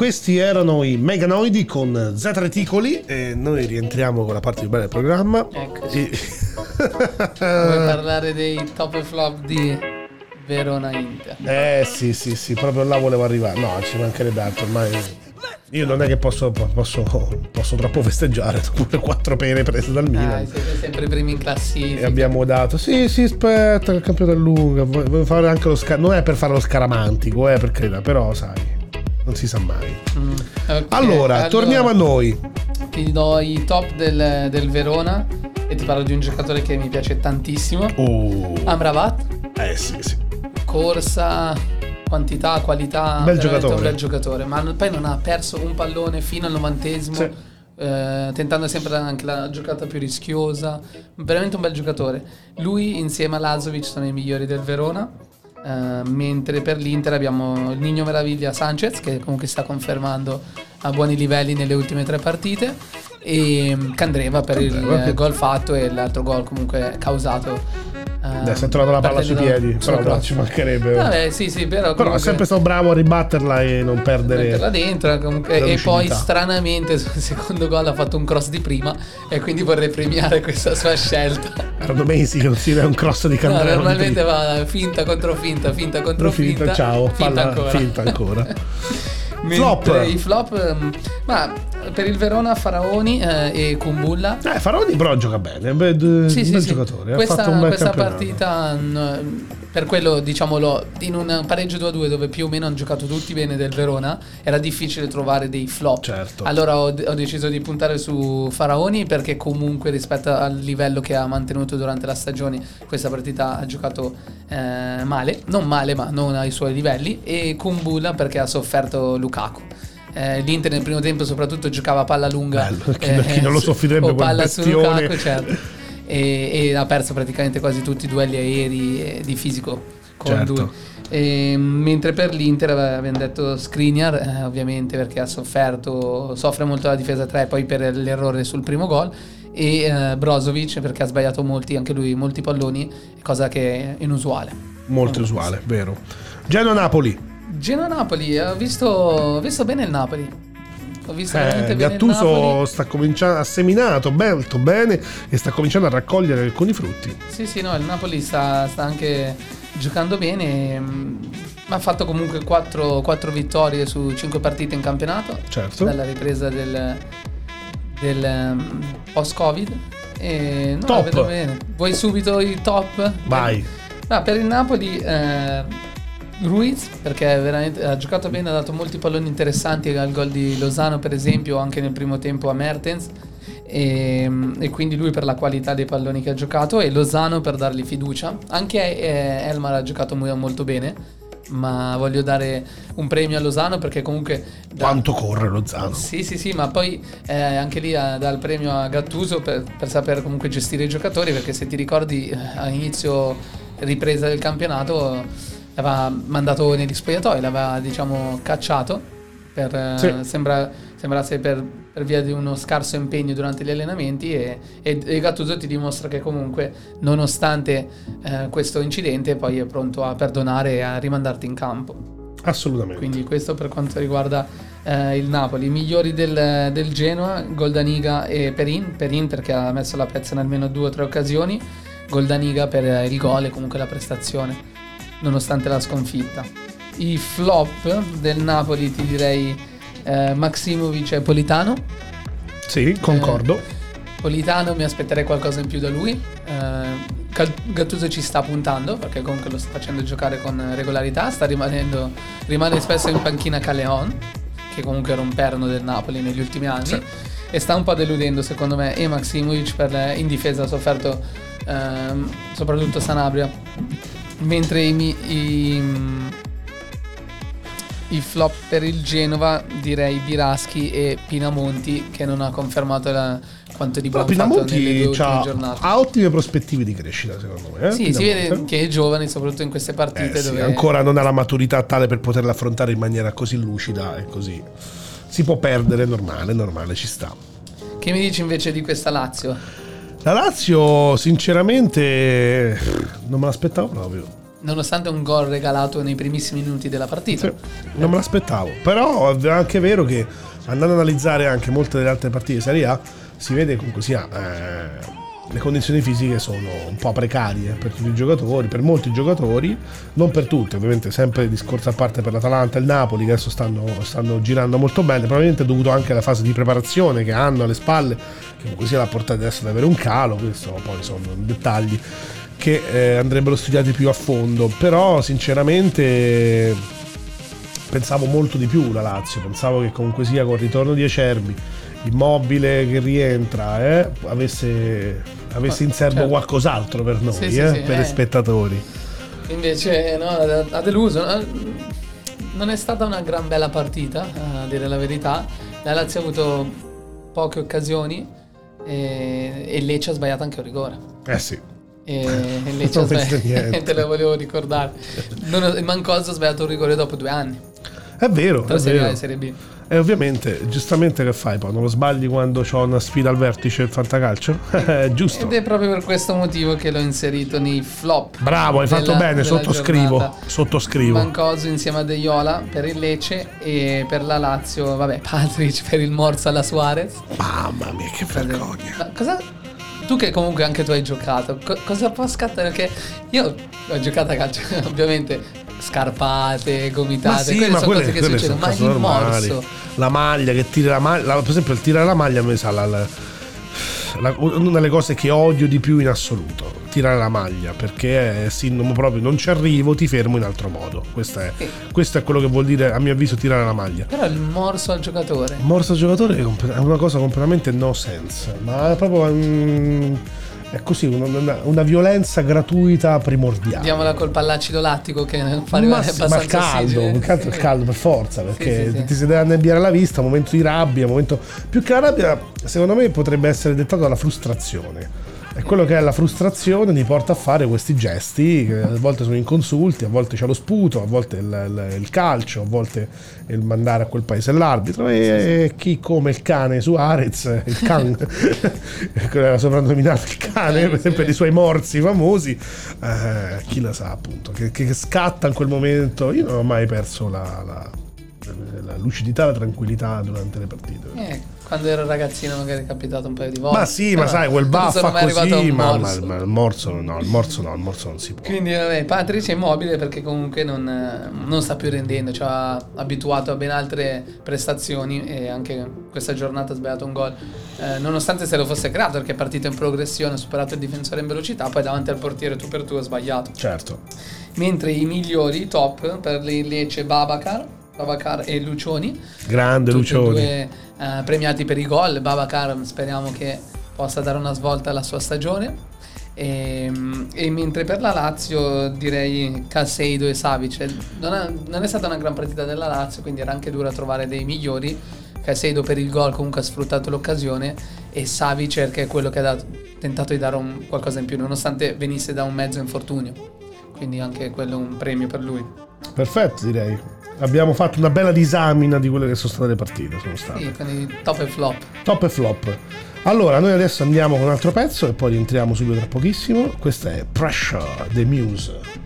Questi erano i Meganoidi con Z Reticoli e noi rientriamo con la parte più bella del programma. Eccoci. E- Vuoi parlare dei top e flop di Verona Inter? Eh sì, sì, sì, proprio là volevo arrivare. No, ci mancherebbe altro ormai. Io non è che posso, posso, posso troppo festeggiare dopo le quattro pene prese dal Ah, Milan. siete sempre primi in E classifica. abbiamo dato, sì, sì, aspetta, il campionato è lungo. Voglio fare anche lo sca- Non è per fare lo scaramantico, eh, per carità, però sai, non si sa mai. Mm, ok, Allora, torniamo a noi. Ti do i top del, del Verona e ti parlo di un giocatore che mi piace tantissimo. Oh, Amrabat, eh sì, sì. corsa, quantità, qualità. Bel giocatore. Un bel giocatore, ma poi non ha perso un pallone fino al novantesimo. Sì. eh, tentando sempre anche la giocata più rischiosa, veramente un bel giocatore. Lui insieme a Lazovic sono i migliori del Verona. Eh, mentre per l'Inter abbiamo il Nino Meraviglia Sanchez che comunque sta confermando a buoni livelli nelle ultime tre partite e mm, Candreva per Candreva, il eh, gol fatto e l'altro gol comunque causato eh, Adesso ha trovato la palla sui piedi, però no, cross. ci mancherebbe. Vabbè, sì, sì, però Però è comunque- sempre stato bravo a ribatterla e non perdere. metterla dentro comunque, la e poi stranamente sul secondo gol ha fatto un cross di prima e quindi vorrei premiare questa sua scelta non si vede un cross di No, Candreva. normalmente va finta contro finta finta contro finta, finta, ciao, finta palla- ancora finta ancora. Flop. i flop ehm, ma per il Verona Faraoni eh, e Kumbulla Eh, Faroni però gioca bene, è un bel, sì, sì, bel sì. giocatore. Questa, ha fatto un bel questa partita, n- per quello diciamolo, in un pareggio 2-2 dove più o meno hanno giocato tutti bene del Verona, era difficile trovare dei flop. Certo. Allora ho, ho deciso di puntare su Faraoni perché comunque rispetto al livello che ha mantenuto durante la stagione, questa partita ha giocato eh, male, non male ma non ai suoi livelli, e Kumbula perché ha sofferto Lukaku. Eh, L'Inter nel primo tempo soprattutto giocava a palla lunga Bello, chi- chi non lo soffrirebbe quel bestione. Lukaku, certo. e, e ha perso praticamente quasi tutti i duelli aerei e di fisico con Certo. lui. E, mentre per l'Inter abbiamo detto Skriniar eh, ovviamente perché ha sofferto soffre molto la difesa 3 poi per l'errore sul primo gol e eh, Brozovic perché ha sbagliato molti anche lui molti palloni cosa che è inusuale Molto usuale, vero. Genoa-Napoli. Genoa-Napoli ho visto, ho visto bene il Napoli ho visto veramente Eh, bene il Napoli Gattuso sta cominciando, ha seminato molto bene e sta cominciando a raccogliere alcuni frutti. Sì, sì, no, il Napoli sta, sta anche giocando bene. mm, Ma ha fatto comunque 4, vittorie su 5 partite in campionato. Certo. Dalla ripresa del, del um, post-Covid. E no, Top. vedo bene. Vuoi subito i top? Vai. Ah, per il Napoli, eh, Ruiz, perché veramente ha giocato bene, ha dato molti palloni interessanti al gol di Lozano, per esempio, anche nel primo tempo a Mertens. E, e quindi lui per la qualità dei palloni che ha giocato e Lozano per dargli fiducia. Anche eh, Elmar ha giocato mo- molto bene. Ma voglio dare un premio a Lozano perché comunque da- Quanto corre lo Zano? sì, sì, sì, ma poi eh, anche lì eh, dà il premio a Gattuso per, per saper comunque gestire i giocatori, perché se ti ricordi eh, a inizio ripresa del campionato l'aveva mandato negli spogliatoi, l'aveva diciamo cacciato, per, eh, Sì. sembra, sembrasse per per via di uno scarso impegno durante gli allenamenti e, e, e Gattuso ti dimostra che comunque nonostante eh, questo incidente poi è pronto a perdonare e a rimandarti in campo. Assolutamente. Quindi questo per quanto riguarda eh, il Napoli. I migliori del, del Genoa, Goldaniga e Perin. Perin perché ha messo la pezza in almeno due o tre occasioni. Goldaniga per il gol e comunque la prestazione, nonostante la sconfitta. I flop del Napoli ti direi eh, Maximovic e Politano. Sì, concordo. Eh, Politano mi aspetterei qualcosa in più da lui. Eh, Gattuso ci sta puntando perché comunque lo sta facendo giocare con regolarità. Sta rimanendo, rimane spesso in panchina Caleon, che comunque era un perno del Napoli negli ultimi anni. Sì. E sta un po' deludendo secondo me e Maximovic per le- in difesa ha sofferto ehm, soprattutto Sanabria. Mentre i, i, i flop per il Genova direi Biraschi e Pinamonti che non ha confermato la- quanto di Però buon fatto nelle due Pinamonti ultime c'ha- giornate. ha ottime prospettive di crescita, secondo me. eh, Sì, si vede che è giovane, soprattutto in queste partite Eh sì, dove ancora non ha la maturità tale per poterla affrontare in maniera così lucida e così. Si può perdere, normale, normale, ci sta. Che mi dici invece di questa Lazio? La Lazio, sinceramente, non me l'aspettavo proprio. Nonostante un gol regalato nei primissimi minuti della partita. Sì, non me l'aspettavo. Però è anche vero che andando ad analizzare anche molte delle altre partite di Serie A, si vede comunque sia eh, le condizioni fisiche sono un po' precarie per tutti i giocatori, per molti giocatori, non per tutti, ovviamente sempre discorso a parte per l'Atalanta e il Napoli che adesso stanno, stanno girando molto bene, probabilmente dovuto anche alla fase di preparazione che hanno alle spalle, che comunque sia l'ha portata adesso ad avere un calo, questo poi sono dettagli che eh, andrebbero studiati più a fondo, però sinceramente pensavo molto di più la Lazio, pensavo che comunque sia col ritorno di Acerbi, immobile che rientra, eh, avesse, avesse in serbo certo. qualcos'altro per noi, Sì, sì, eh, sì, per eh. i spettatori. Invece no, ha deluso. Eh, Non è stata una gran bella partita, a dire la verità. La Lazio ha avuto poche occasioni e, e Lecce ha sbagliato anche un rigore. Eh sì, E e Lecce ha sbagliato, te lo volevo ricordare. Non Mancoso ha sbagliato un rigore dopo due anni, è vero, tra è Serie A vero. e Serie B. E ovviamente, giustamente che fai poi? Non lo sbagli quando c'ho una sfida al vertice il fantacalcio? Giusto. Ed è proprio per questo motivo che l'ho inserito nei flop. Bravo, hai fatto della- bene, della sottoscrivo, giornata. sottoscrivo. Mancoso insieme a De Iola per il Lecce e per la Lazio, vabbè, Patrick per il Morsa alla Suarez. Mamma mia, che vergogna. Ma cosa tu che comunque anche tu hai giocato, co- cosa può scattare? Perché io ho giocato a calcio, ovviamente scarpate, gomitate, Ma sì, quelle ma sono quelle, cose che succedono, ma il normali. morso. La maglia che tira la maglia, per esempio il tirare la maglia me sa la, la- la- una delle cose che odio di più in assoluto, tirare la maglia, perché è sintomo proprio non ci arrivo, ti fermo in altro modo. Questo è, questo è quello che vuol dire a mio avviso tirare la maglia. Però il morso al giocatore. Morso al giocatore è una cosa completamente no sense, ma proprio mm, è così, una, una- violenza gratuita primordiale. Diamo la colpa all'acido lattico che fa Ma, sì, ma abbastanza il caldo, il caldo, il caldo per forza, perché sì, sì. ti si deve annebbiare la vista, momento di rabbia, momento... Più che la rabbia, secondo me potrebbe essere dettato dalla frustrazione. E quello che è la frustrazione ti porta a fare questi gesti che a volte sono inconsulti, a volte c'è lo sputo, a volte il, il- il calcio, a volte il mandare a quel paese l'arbitro e chi come il cane su Arez, il can, era soprannominato il cane per, sì. per i suoi morsi famosi, eh, chi la sa appunto, che, che scatta in quel momento. Io non ho mai perso la, la- la lucidità, la tranquillità durante le partite. Eh, quando ero ragazzino magari è capitato un paio di volte. Ma sì, ma sai, quel baffa così, ma, ma- morso. ma il morso no, il morso no, il morso non si può. Quindi vabbè, Patrick è immobile perché comunque non, non sta più rendendo, ci ha abituato a ben altre prestazioni e anche questa giornata ha sbagliato un gol, eh, nonostante se lo fosse creato perché è partito in progressione, ha superato il difensore in velocità, poi davanti al portiere tu per tu ha sbagliato. Certo. Mentre i migliori top per le Lecce Babacar, Babacar e Lucioni, Grande tutti Lucioni. due eh, premiati per i gol. Babacar speriamo che possa dare una svolta alla sua stagione. E, e mentre per la Lazio direi Caseido e Savic non è, non è stata una gran partita della Lazio quindi era anche dura trovare dei migliori Caseido per il gol comunque ha sfruttato l'occasione e Savic che è quello che ha dato- tentato di dare un- qualcosa in più nonostante venisse da un mezzo infortunio quindi anche quello un premio per lui Perfetto, direi. Abbiamo fatto una bella disamina di quelle che sono state le partite. Sono state. Sì, con i top e flop. Top e flop. Allora, noi adesso andiamo con un altro pezzo e poi rientriamo subito tra pochissimo. Questa è Pressure, The Muse.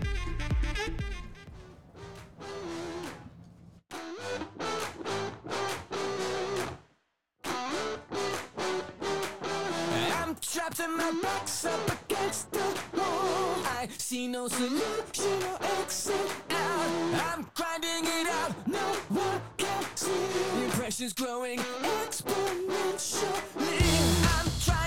No solution or exit out. I'm grinding it out, no one can see. The pressure's growing exponentially. I'm trying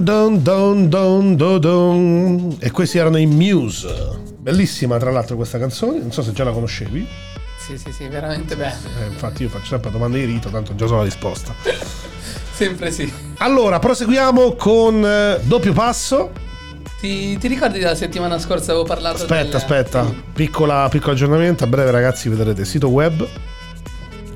Dun dun dun dun dun dun. E questi erano i Muse. Bellissima tra l'altro questa canzone, non so se già la conoscevi. Sì, sì, sì, veramente bello. Eh, infatti io faccio sempre domande di rito, tanto già so la risposta. Sempre sì. Allora, proseguiamo con eh, doppio passo. Ti, ti ricordi la settimana scorsa avevo parlato Aspetta, del- aspetta. Piccola, piccolo aggiornamento. A breve, ragazzi, vedrete sito web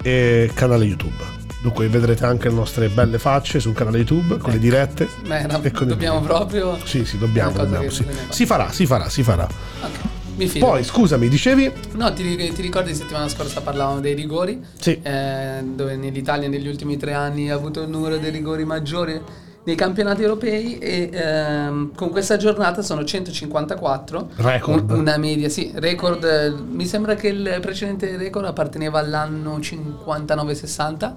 e canale YouTube. Dunque, vedrete anche le nostre belle facce sul canale YouTube con le dirette. Beh, no, dobbiamo video. proprio... Sì, sì, dobbiamo. Dobbiamo, sì. Si farà, si farà, si farà. Ok, mi fido. Poi, scusami, dicevi? No, ti, ti ricordi settimana scorsa parlavamo dei rigori? Sì. Eh, dove nell'Italia negli ultimi tre anni ha avuto il numero dei rigori maggiore nei campionati europei e ehm, con questa giornata sono 154. Record. Un- una media, sì, record. eh, Mi sembra che il precedente record apparteneva all'anno 59-60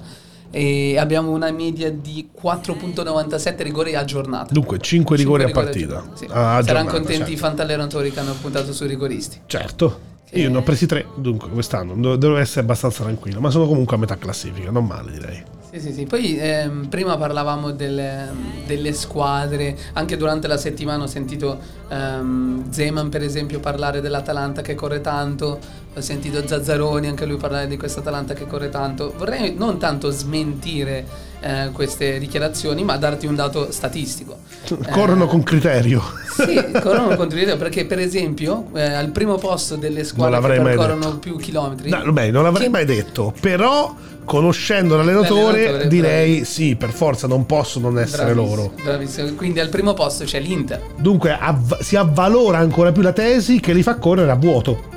e abbiamo una media di 4.97 rigori a giornata. Dunque 5 rigori a Cinque partita. Sì. Ah, a Saranno giornata, contenti certo. i fantallenatori che hanno puntato sui rigoristi. Certo. Io ne ho presi tre, dunque quest'anno devo essere abbastanza tranquillo, ma sono comunque a metà classifica, non male direi. Sì, sì, sì. Poi ehm, prima parlavamo delle, delle squadre, anche durante la settimana ho sentito ehm, Zeman per esempio parlare dell'Atalanta che corre tanto, ho sentito Zazzaroni anche lui parlare di questa Atalanta che corre tanto. Vorrei non tanto smentire eh, queste dichiarazioni, ma darti un dato statistico. Corrono Eh, con criterio. Sì, corrono contro l'idea perché per esempio eh, al primo posto delle squadre che percorrono detto. più chilometri. No, beh, non l'avrei Chi- mai detto, però conoscendo l'allenatore, L'allenatore, direi bravi. sì, per forza non possono non essere Bravissimo, loro. bravissimo. Quindi al primo posto c'è l'Inter. Dunque avv- si avvalora ancora più la tesi che li fa correre a vuoto.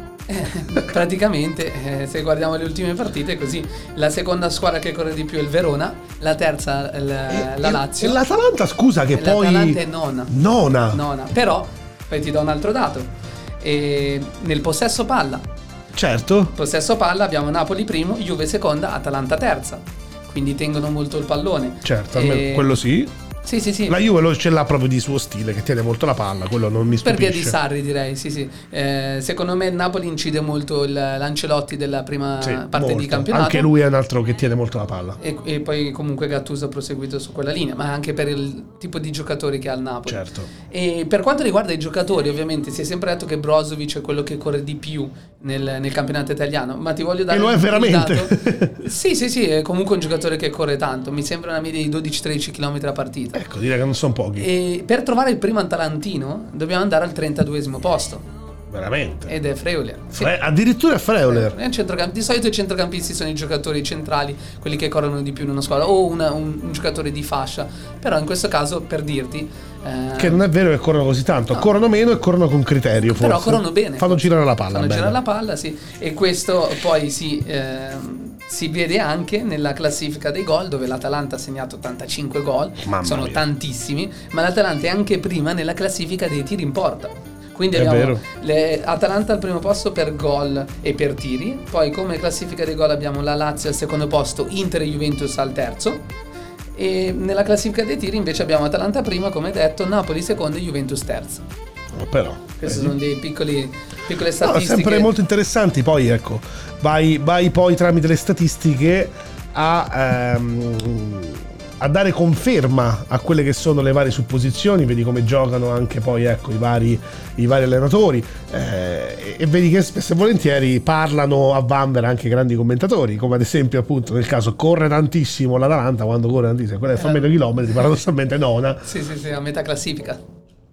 Praticamente, eh, se guardiamo le ultime partite, così la seconda squadra che corre di più è il Verona, la terza la, la E- Lazio. E l'Atalanta, scusa, che E poi. l'Atalanta è nona. Nona. Nona. Però, poi ti do un altro dato. E nel possesso palla, Certo. possesso palla abbiamo Napoli primo, Juve seconda, Atalanta terza. Quindi tengono molto il pallone. Certo, E- quello sì. Sì, sì, sì. La Juve lo- ce l'ha proprio di suo stile, che tiene molto la palla, quello non mi Per stupisce. via di Sarri direi, sì sì. Eh, secondo me il Napoli incide molto il l'Ancelotti della prima Sì, parte di molto. campionato. Anche lui è un altro che tiene molto la palla. E, e poi comunque Gattuso ha proseguito su quella linea, ma anche per il tipo di giocatori che ha il Napoli. Certo. E per quanto riguarda i giocatori, ovviamente si è sempre detto che Brozovic è quello che corre di più nel, nel campionato italiano, ma ti voglio dare E lo è veramente. sì, sì, sì, è comunque un giocatore che corre tanto, mi sembra una media di 12-13 km a partita. Ecco, direi che non sono pochi. E per trovare il primo atalantino dobbiamo andare al 32esimo posto Veramente. ed è Freuler. Sì. Fre- addirittura Freuler. È un centrocamp- Di solito i centrocampisti sono i giocatori centrali, quelli che corrono di più in una squadra, o una- un, un giocatore di fascia. Però in questo caso, per dirti, eh, Che non è vero che corrono così tanto, No. corrono meno e corrono con criterio. Forse. però corrono bene. Fanno girare la palla. Fanno bene. girare la palla, sì. E questo poi si, ehm, si vede anche nella classifica dei gol, dove l'Atalanta ha segnato 85 gol, Mamma sono mia. tantissimi, ma l'Atalanta è anche prima nella classifica dei tiri in porta. Quindi È abbiamo le- Atalanta al primo posto per gol e per tiri, poi come classifica dei gol abbiamo la Lazio al secondo posto, Inter e Juventus al terzo. E nella classifica dei tiri invece abbiamo Atalanta prima, come detto, Napoli secondo e Juventus terzo. Però. Queste vedi? sono dei piccoli, piccole No, statistiche. sempre molto interessanti. Poi ecco, vai, vai poi tramite le statistiche a, ehm, a dare conferma a quelle che sono le varie supposizioni. Vedi come giocano anche poi ecco, i, vari, i vari allenatori. eh, e vedi che spesso e volentieri parlano a Vanvera anche grandi commentatori, come ad esempio appunto nel caso corre tantissimo l'Atalanta quando corre tantissimo, quella che fa Eh. meno chilometri, paradossalmente nona. Sì, sì, sì, a metà classifica.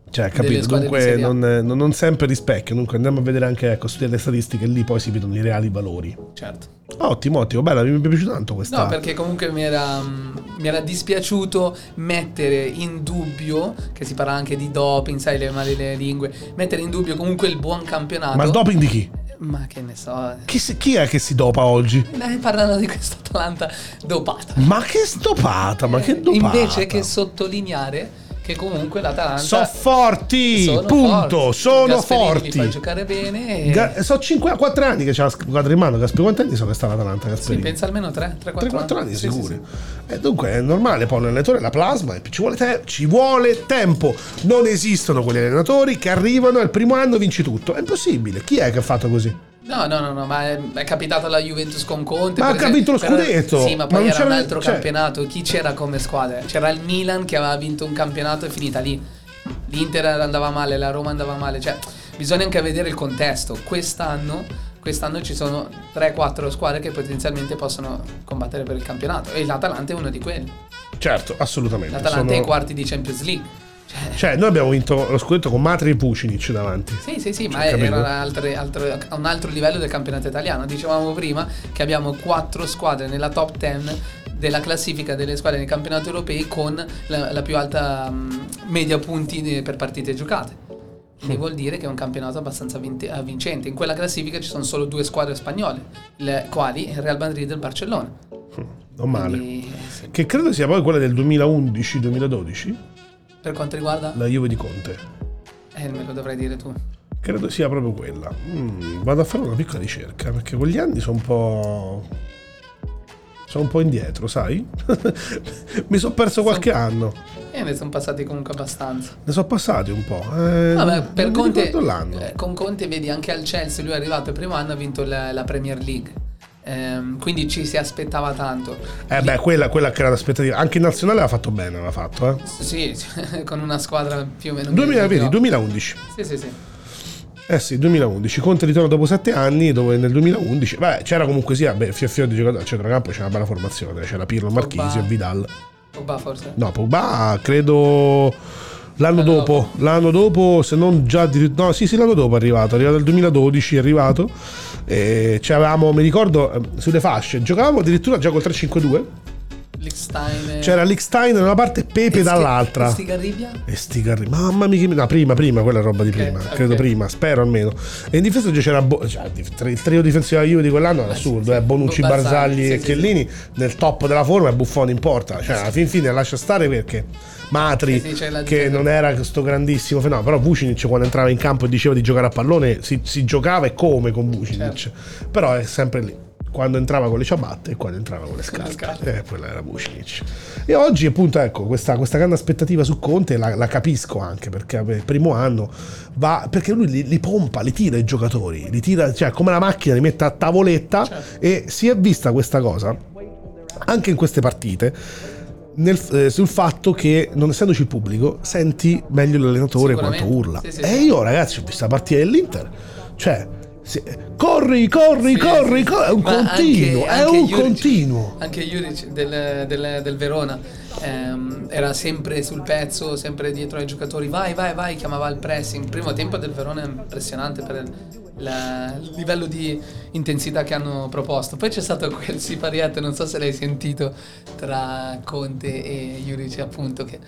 Cioè, capito? Dunque non, non, sempre rispecchio. Dunque andiamo a vedere anche, ecco, studiare le statistiche, lì poi si vedono i reali valori. Certo. Ottimo, ottimo, bella, mi è piaciuta tanto questa. No, perché comunque mi era, mm, mi era dispiaciuto mettere in dubbio, che si parla anche di doping, sai, le male le lingue, mettere in dubbio comunque il buon campionato. Ma il doping di chi? Ma che ne so. Chi, chi è che si dopa oggi? Eh, parlano di questa Atalanta dopata. Ma che stopata, ma che dopata. Invece che sottolineare che comunque l'Atalanta Sono forti, sono punto, forti. sono li fa forti. giocare bene e Ga- so 5 4 anni che c'ha la squadra in mano. Gasperini, quanti anni sono che sta l'Atalanta? sì, Gasperini? pensa almeno 3 3 4 3-4 anni Sì, sì, sicuri. sì. E dunque è normale, poi un allenatore la plasma e ci vuole, te- ci vuole tempo. Non esistono quegli allenatori che arrivano al primo anno vinci tutto. È impossibile. Chi è che ha fatto così? No, no, no, no, ma è, è capitato alla Juventus con Conte. Ma ha capito esempio, lo però- scudetto. Sì, ma Ma poi non era un altro cioè- campionato. Chi c'era come squadra? C'era il Milan che aveva vinto un campionato e finita lì. L'Inter andava male, la Roma andava male. Cioè, bisogna anche vedere il contesto. Quest'anno, quest'anno ci sono 3-4 squadre che potenzialmente possono combattere per il campionato. E l'Atalanta è uno di quelli. Certo, assolutamente. L'Atalanta è Sono- ai quarti di Champions League. Cioè, noi abbiamo vinto lo scudetto con Matri e Pucinic davanti. Sì, sì, sì, ma Cioè, capito? era altre- altre- a un altro livello del campionato italiano. Dicevamo prima che abbiamo quattro squadre nella top 10 della classifica delle squadre nei campionati europei con la, la più alta mh, media punti di- per partite giocate. Quindi vuol dire che è un campionato abbastanza eh, vincente. In quella classifica ci sono solo due squadre spagnole, le quali il Real Madrid e il Barcellona. Non male. Quindi, eh, sì. Che credo sia poi quella del 2011-2012, Per quanto riguarda... la Juve di Conte. Eh, me lo dovrai dire tu. Credo sia proprio quella. Mm, vado a fare una piccola ricerca perché quegli anni sono un po'. Sono un po' indietro, sai? Mi sono perso qualche anno. E ne sono passati comunque abbastanza. Ne sono passati un po'. Eh, Vabbè, per Conte, eh, con Conte vedi anche al Chelsea, lui è arrivato il primo anno, ha vinto la, la Premier League. Ehm, quindi ci si aspettava tanto. Eh beh, quella, quella che era l'aspettativa. Anche in nazionale aveva fatto bene, aveva fatto, eh. Sì, con una squadra più o meno 2000, vedi, mediocre. 2011. Sì, sì, sì. Eh sì, 2011. Conte ritorna dopo sette anni, dove nel 2011, beh, c'era comunque sia, beh, fior fior di giocatori, a centrocampo c'era una bella formazione, c'era Pirlo, Marchisio e Vidal. Pogba forse. No, Pogba credo l'anno dopo, l'anno dopo, se non già di, no, sì, sì, l'anno dopo è arrivato, è arrivato nel 2012, è arrivato. E c'avevamo, mi ricordo, eh, sulle fasce, giocavamo addirittura già col 3-5-2. Lickstein. C'era Lickstein da una parte e Pepe dall'altra. Stigarribia? E sti carri, mamma mia, no, prima, prima, quella roba di prima, ok. credo prima, spero almeno. E in difesa c'era, Bo- cioè, il tri- il trio difensivo Juve di quell'anno era assurdo, eh, Bonucci, Barzagli, Barzagli sì, e sì, Chiellini nel top della forma e Buffone in porta, cioè alla fin fine lascia stare perché Matri, Sì, sì, che non era questo grandissimo fenomeno, però Vucinic quando entrava in campo e diceva di giocare a pallone si, si giocava e come con Vucinic, Certo. però è sempre lì. Quando entrava con le ciabatte e quando entrava con le scarpe, eh, quella era Vucinic. E oggi, appunto, ecco, questa, questa grande aspettativa su Conte la, la capisco anche perché vabbè, il primo anno va. Perché lui li, li pompa, li tira i giocatori, li tira, cioè come la macchina, li mette a tavoletta Certo. e si è vista questa cosa anche in queste partite. Nel- eh, sul fatto che non essendoci il pubblico senti meglio l'allenatore quanto urla. Sì, sì, e io ragazzi ho visto la partita dell'Inter. Cioè corri corri Sì, corri, corri è un Ma continuo anche- è anche un Juric- continuo. Anche Juric del, del- del Verona ehm, era sempre sul pezzo, sempre dietro ai giocatori. Vai, vai, vai, chiamava il pressing. Il primo tempo del Verona è impressionante per il, la- il livello di intensità che hanno proposto. Poi c'è stato quel siparietto, non so se l'hai sentito, tra Conte e Juric, appunto, che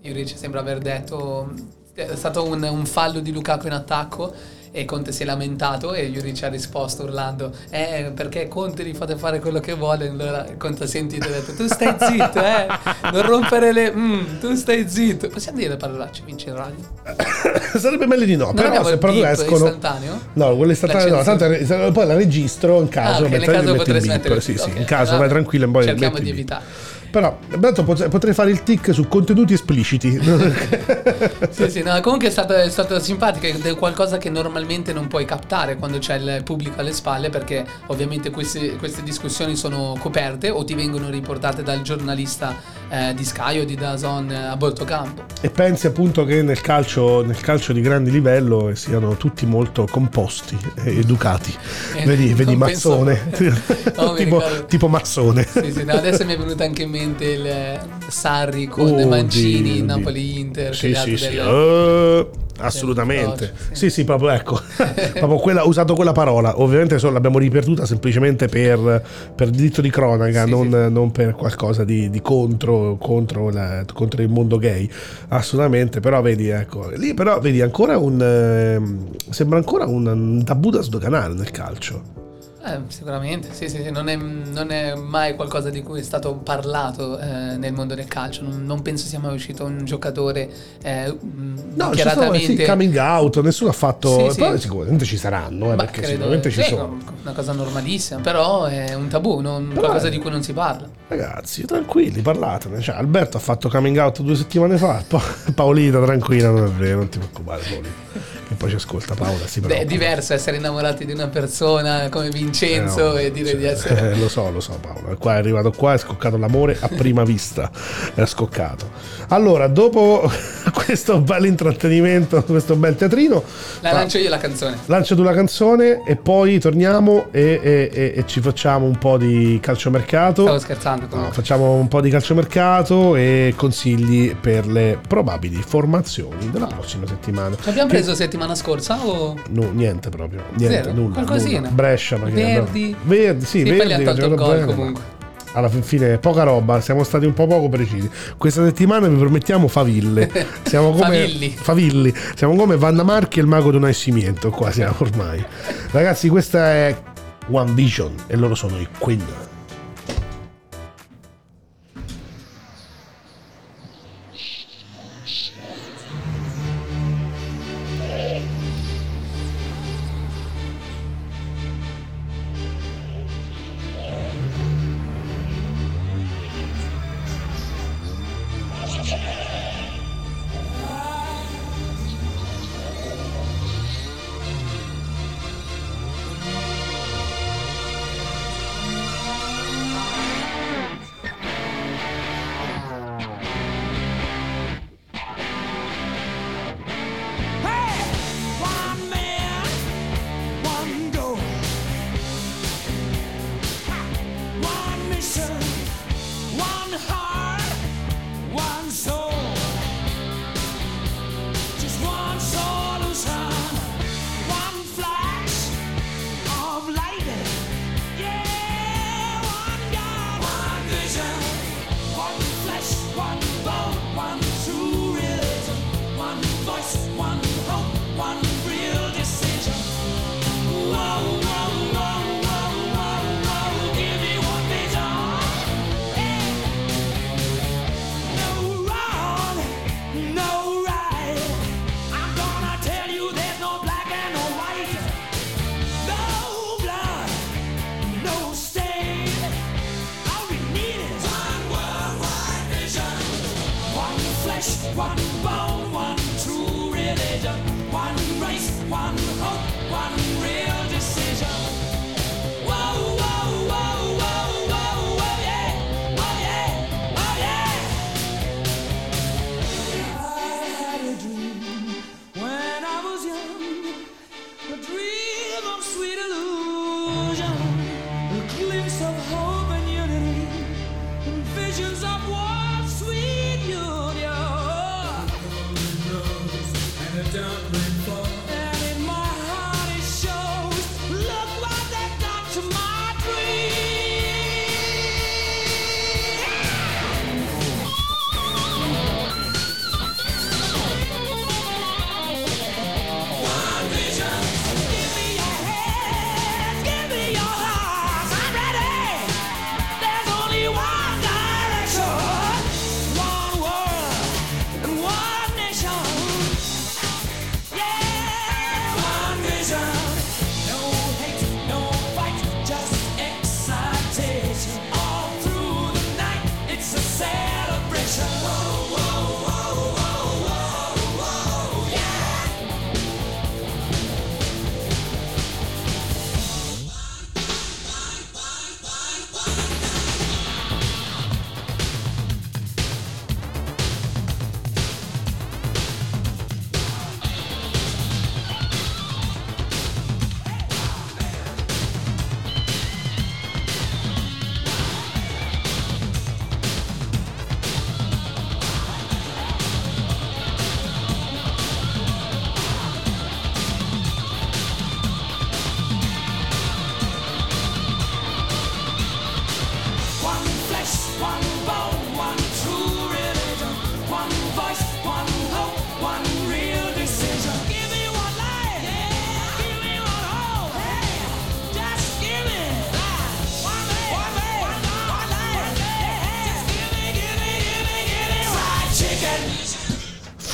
Juric sembra aver detto... È stato un, un fallo di Lukaku in attacco e Conte si è lamentato e Juric ha risposto urlando Eh, perché Conte gli fate fare quello che vuole Allora Conte ha sentito e ha detto Tu stai zitto, eh Non rompere le... Mm, tu stai zitto Possiamo dire le parolacce, vince il radio? sarebbe meglio di no però abbiamo se proprio escono istantaneo? no quello istantaneo no tanto poi la registro in caso Ah, ok, nel mentre caso il beep. mettere il sì beep, sì ok. in caso Vabbè. vai tranquillo e poi Cerchiamo metti di evitare però intanto pot- potrei fare il tic su contenuti espliciti. Sì, sì, no, comunque è stato, è stato simpatico ed è qualcosa che normalmente non puoi captare quando c'è il pubblico alle spalle perché ovviamente queste, queste discussioni sono coperte o ti vengono riportate dal giornalista eh, di Sky o di Dazon eh, a Bortocampo. e pensi appunto che nel calcio, nel calcio di grande livello siano tutti molto composti e educati. Eh, vedi, vedi Mazzone. Tipo, tipo Mazzone. Sì, sì, no, adesso mi è venuto anche in mente il eh, Sarri con Oddio, Mancini, oddio. Napoli-Inter. Sì, sì, sì. altre Eh, del- assolutamente. del- Sì, sì, proprio ecco. proprio quella, ho usato quella parola. Ovviamente solo l'abbiamo ripetuta semplicemente per, per diritto di cronaca, Sì, non, sì. non per qualcosa di, di contro, contro, la- contro il mondo gay. Assolutamente. Però vedi, ecco, lì però vedi ancora un. ehm, sembra ancora un, un tabù da sdoganare nel calcio. Eh, sicuramente, sì, sì, sì, non è, non è mai qualcosa di cui è stato parlato eh, nel mondo del calcio. Non, non penso sia mai uscito un giocatore eh, No, ci sono sì, coming out, nessuno ha fatto. Sì. Però sicuramente ci saranno, eh, Ma perché credo- sicuramente ci sono. Una cosa normalissima, però è un tabù, non- qualcosa è- di cui non si parla. Ragazzi, tranquilli, parlatene. Cioè, Alberto ha fatto coming out due settimane fa. Pa- Paolina, tranquilla, non è vero, non ti preoccupare, Paolina. Che poi ci ascolta Paola, si Beh, è diverso essere innamorati di una persona come Vincenzo Eh, no, e dire sì, di essere. eh, lo so, lo so Paolo. Qua è arrivato qua, è scoccato l'amore a prima vista. È scoccato. Allora, dopo questo bel intrattenimento, questo bel teatrino, La lancio io la canzone. lancia tu la canzone e poi torniamo e, e- e- e ci facciamo un po' di calciomercato. Stavo scherzando No, comunque. facciamo un po' di calciomercato e consigli per le probabili formazioni della prossima settimana. Ci abbiamo Che- preso settimana scorsa o. No, niente proprio, niente, Zero? nulla. Qualcosina? nulla. Brescia, ma che Verdi? abbiamo- Verdi, sì, Sì, poi Verdi gli hanno che tolto il gol comunque. Alla fin fine poca roba, siamo stati un po' poco precisi. Questa settimana vi promettiamo faville. Siamo come Favilli. favilli. Siamo come Vanna Marchi e il mago di un nascimento, qua siamo ormai. Ragazzi, questa è One Vision e loro sono i Queen.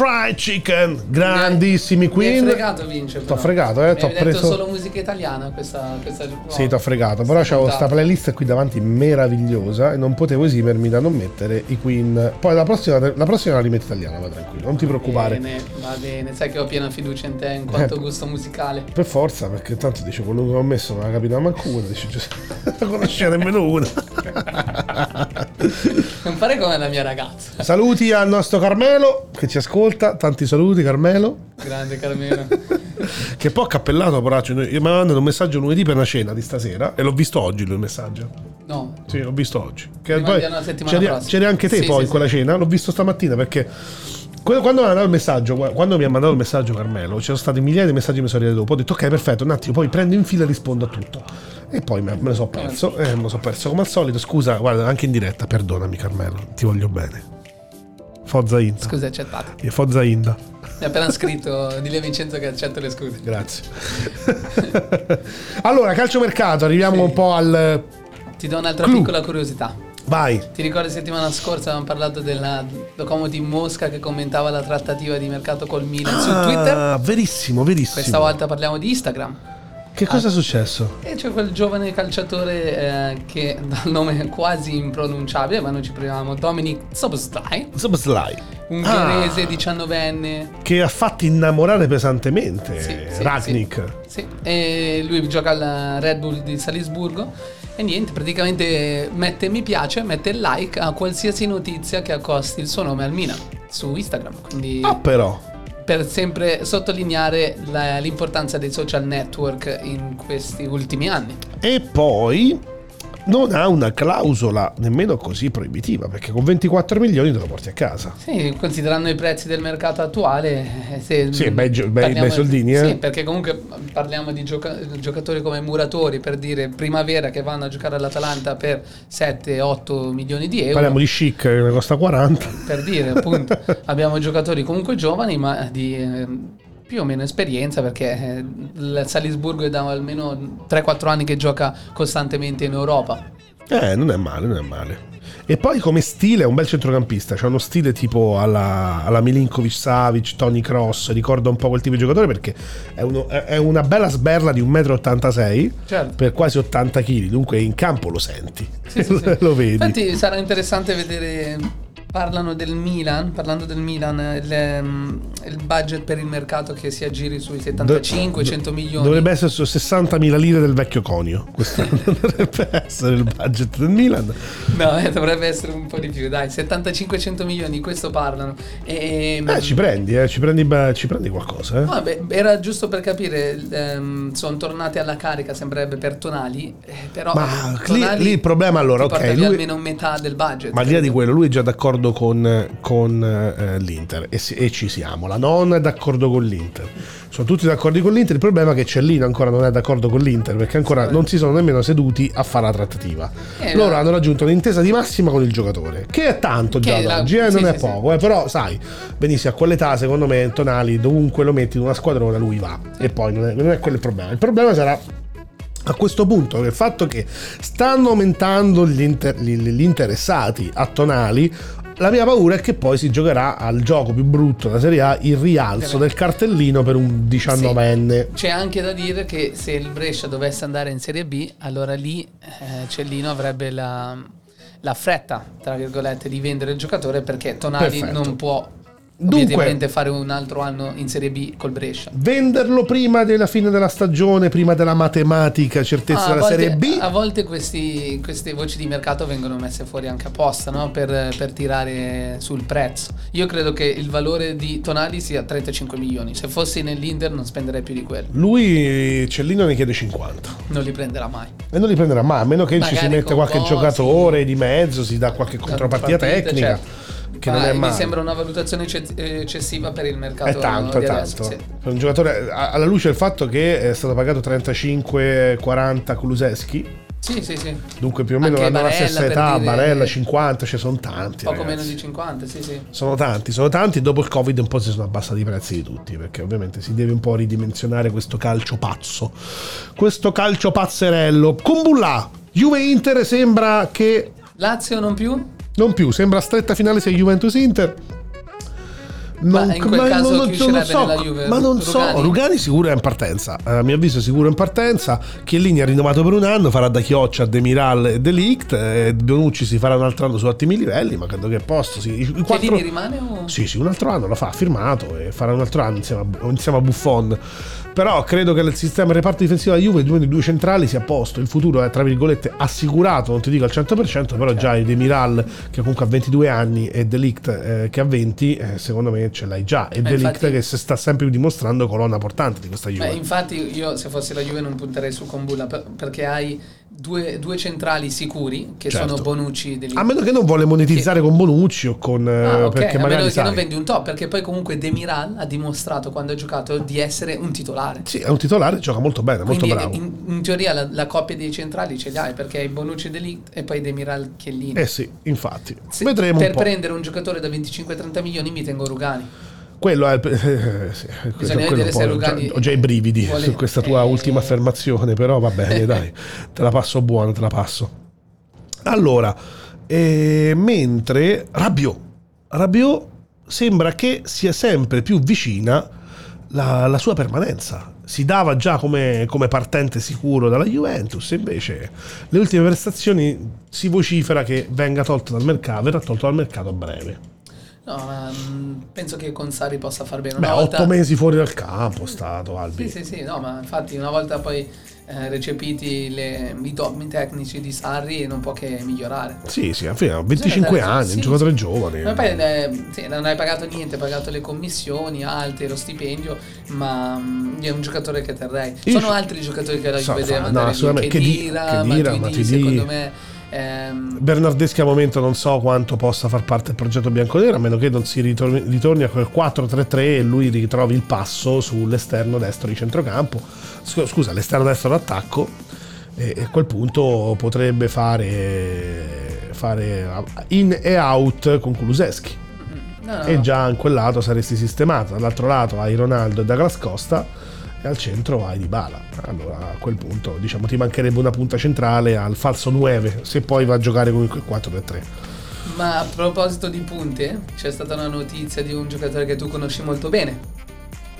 Fried Chicken, grandissimi Mi hai Queen. fregato Vince T'ho però. fregato, eh, Mi t'ho hai detto preso- solo musica italiana questa, questa Sì, ti ho fregato, però c'avevo sta playlist qui davanti meravigliosa e non potevo esimermi da non mettere i Queen. Poi la prossima, la prossima la rimetto italiana, va tranquillo, non ti preoccupare. Bene, va bene, sai che ho piena fiducia in te in quanto Eh. gusto musicale. Per forza, perché tanto dice quello che ho messo non la capita manco una, dice non la conosce nemmeno una. Non fare come la mia ragazza. Saluti al nostro Carmelo che ci ascolta, tanti saluti Carmelo. Grande Carmelo. Che poi ha cappellato poraccio, mi ha mandato un messaggio lunedì per una cena di stasera e l'ho visto oggi lui il messaggio. No, Sì, l'ho visto oggi. Che poi c'eri, c'eri anche te Sì, poi sì, in quella cena, l'ho visto stamattina perché quando mi ha mandato il messaggio, quando mi ha mandato il messaggio Carmelo, c'erano stati migliaia di messaggi che mi sono dopo. Ho detto ok, perfetto, un attimo, poi prendo in fila e rispondo a tutto. E poi me, ne sono perso, eh, me lo so perso come al solito. Scusa, guarda, anche in diretta, perdonami Carmelo, ti voglio bene. Forza Inda. scusa, accettato. E Forza Inda. Mi ha appena scritto di Leo Vincenzo che accetto le scuse. Grazie. allora, calciomercato, arriviamo un po' al Ti do un'altra Clou. piccola curiosità. Vai. Ti ricordi settimana scorsa avevamo parlato della Locomotive Mosca che commentava la trattativa di mercato col Milan su Twitter? Ah, verissimo, verissimo. Questa volta parliamo di Instagram. Che cosa è successo? E c'è quel giovane calciatore eh, che dal nome quasi impronunciabile, ma noi ci proviamo, Dominic Soboslai, Subslai. ungherese Ah. 19enne. Che ha fatto innamorare pesantemente Sì, sì, Ragnik. Sì, e lui gioca al Red Bull di Salisburgo e niente, praticamente mette mi piace, mette like a qualsiasi notizia che accosti il suo nome al su Instagram. Quindi Ah, però. per sempre sottolineare la- l'importanza dei social network in questi ultimi anni. E poi non ha una clausola nemmeno così proibitiva, perché con 24 milioni te lo porti a casa. Sì, considerando i prezzi del mercato attuale, eh, se Sì, bei bei- bei soldini, eh. Sì, perché comunque parliamo di gioca- giocatori come Muratori, per dire Primavera, che vanno a giocare all'Atalanta per 7-8 milioni di euro. Parliamo di chic che ne costa 40. Per dire, appunto, abbiamo giocatori comunque giovani, ma di eh, più o meno esperienza, perché eh, il Salisburgo è da almeno 3-4 anni che gioca costantemente in Europa. Eh, non è male, non è male. E poi come stile è un bel centrocampista, c'ha uno stile tipo alla, alla Milinkovic Savic, Tony Cross, ricorda un po' quel tipo di giocatore perché è, uno- è una bella sberla di 1,86 m Certo. per quasi 80 kg, dunque in campo lo senti, Sì, sì, sì. lo vedi. Infatti sarà interessante vedere Parlano del Milan, parlando del Milan, il, ehm, il budget per il mercato che si aggiri sui 75-100 milioni. Dovrebbe essere su 60.000 lire del vecchio conio. Questo dovrebbe essere il budget del Milan. No, eh, dovrebbe essere un po' di più, dai, 75-100 milioni, questo parlano. E, Eh, ci prendi, eh, ci prendi, beh, ci prendi qualcosa, eh. Vabbè, era giusto per capire, ehm, sono tornati alla carica, sembrerebbe per Tonali, eh, però Ma lì, Tonali lì il problema allora, ok, lui, almeno metà del budget. ma al di là di quello, lui è già d'accordo con, con, eh, l'Inter e, si- e ci siamo. La nonna è d'accordo con l'Inter. Sono tutti d'accordo con l'Inter. Il problema è che Cellino ancora non è d'accordo con l'Inter perché ancora non si sono nemmeno seduti a fare la trattativa. Eh, Loro no. hanno raggiunto un'intesa di massima con il giocatore, che è tanto già Che ad la- oggi, eh, sì, non sì, è sì. poco, eh, però sai, benissimo, a quell'età secondo me Tonali dovunque lo metti in una squadrona lui va e poi non è, non è quello il problema. Il problema sarà a questo punto il fatto che stanno aumentando gli, inter- gli interessati a Tonali la mia paura è che poi si giocherà al gioco più brutto della Serie A il rialzo del cartellino per un 19enne. C'è anche da dire che se il Brescia dovesse andare in Serie B, allora lì eh, Cellino avrebbe la, la fretta, tra virgolette, di vendere il giocatore perché Tonali Perfetto. non può Dunque- fare un altro anno in Serie B col Brescia. Venderlo prima della fine della stagione, prima della matematica certezza Ah, della volte, Serie B. a volte questi- queste voci di mercato vengono messe fuori anche apposta no? per, per tirare sul prezzo. Io credo che il valore di Tonali sia 35 milioni. Se fossi nell'Inter non spenderei più di quello. Lui Cellino ne chiede 50 Non li prenderà mai. e non li prenderà mai, a meno che ci si Magari mette con qualche giocatore di mezzo, si dà qualche contropartita tecnica. certo. Che Ma non è mi male. sembra una valutazione ecce- eccessiva per il mercato È tanto, è tanto. sì. Per un giocatore, alla luce del fatto che è stato pagato 35-40 Kuluseschi, Sì, sì, sì. dunque più o meno hanno la stessa età, dire- Barella 50, ci sono tanti. Poco ragazzi. meno di 50, sì, sì. Sono tanti, sono tanti. Dopo il Covid un po' si sono abbassati i prezzi di tutti, perché ovviamente si deve un po' ridimensionare questo calcio pazzo. Questo calcio pazzerello. Con Bullà, Juve-Inter sembra che Lazio non più? Non più, sembra stretta finale sia Juventus-Inter. Ma in quel caso chi uscirebbe nella Juve? ma non so, Rugani? Rugani sicuro è in partenza. Eh, A mio avviso è sicuro in partenza. Chiellini ha rinnovato per un anno, farà da Chioccia, Demiral e Delict. E Bonucci si farà un altro anno su ottimi livelli, ma credo che è a posto. Sì. I- i quattro- Chiellini rimane o... sì, sì, un altro anno lo fa, ha firmato e farà un altro anno insieme a, insieme a Buffon. Però credo che il sistema il reparto difensivo della Juve, due, due centrali, sia a posto. Il futuro è, tra virgolette, assicurato, non ti dico al 100%, però già i Demiral, che comunque ha 22 anni, e Delict, eh, che ha 20, eh, secondo me ce l'hai già. E Ma Delict infatti- che si sta sempre dimostrando colonna portante di questa Juve. Beh, infatti io se fossi la Juve non punterei su Combulla per- perché hai due, due centrali sicuri che Certo. sono Bonucci degli... a meno che non vuole monetizzare con Bonucci o con... eh, Ah, ok, perché a magari meno che sai, non vendi un top perché poi comunque Demiral ha dimostrato quando ha giocato di essere un titolare. Sì, è un titolare, gioca molto bene, molto Quindi bravo. in, in teoria la, la coppia dei centrali ce li hai perché hai Bonucci Delict e poi Demiral Chiellini. Eh sì, infatti. Se- Vedremo per un prendere un giocatore da 25-30 milioni mi tengo Rugani. Quello è il. eh, sì, quello se ho ho già i brividi vuole- su questa tua eh, ultima affermazione, però va bene, dai, te la passo buona, te la passo. Allora, eh, mentre Rabiot, Rabiot sembra che sia sempre più vicina la, la sua permanenza. Si dava già come, come partente sicuro dalla Juventus, invece le ultime prestazioni si vocifera che venga tolto dal mercato, verrà tolto dal mercato a breve. No, ma mm, penso che con Sari possa far bene. Beh, Una volta... otto mesi fuori dal campo è stato Albi. Sì, sì, sì, no, ma infatti una volta poi eh, recepiti le- i dogmi tecnici di Sarri non può che migliorare. Sì, sì, alla fine ha 25 Bisogna dare- anni, sì, un giocatore sì. giovane. Ma poi eh, sì, non hai pagato niente, hai pagato le commissioni alte, lo stipendio, ma mm, è un giocatore che terrei. Io Sono ci- altri giocatori che la deve no, andare via. assolutamente. Khedira, Khedi- Khedira, Matuidi, Matuidi. secondo me ehm, Bernardeschi al momento non so quanto possa far parte del progetto bianconero, a meno che non si ritorni, ritorni a quel 4-3-3 e lui ritrovi il passo sull'esterno destro di centrocampo. Scu- Scusa, l'esterno destro d'attacco. E e a quel punto potrebbe fare, fare in e out con Kuluseschi. no, no, e già in quel lato saresti sistemato. Dall'altro lato hai Ronaldo e Douglas Costa e al centro hai Dybala. Allora a quel punto diciamo ti mancherebbe una punta centrale al falso 9 se poi va a giocare con il 4-3-3. Ma a proposito di punte, c'è stata una notizia di un giocatore che tu conosci molto bene.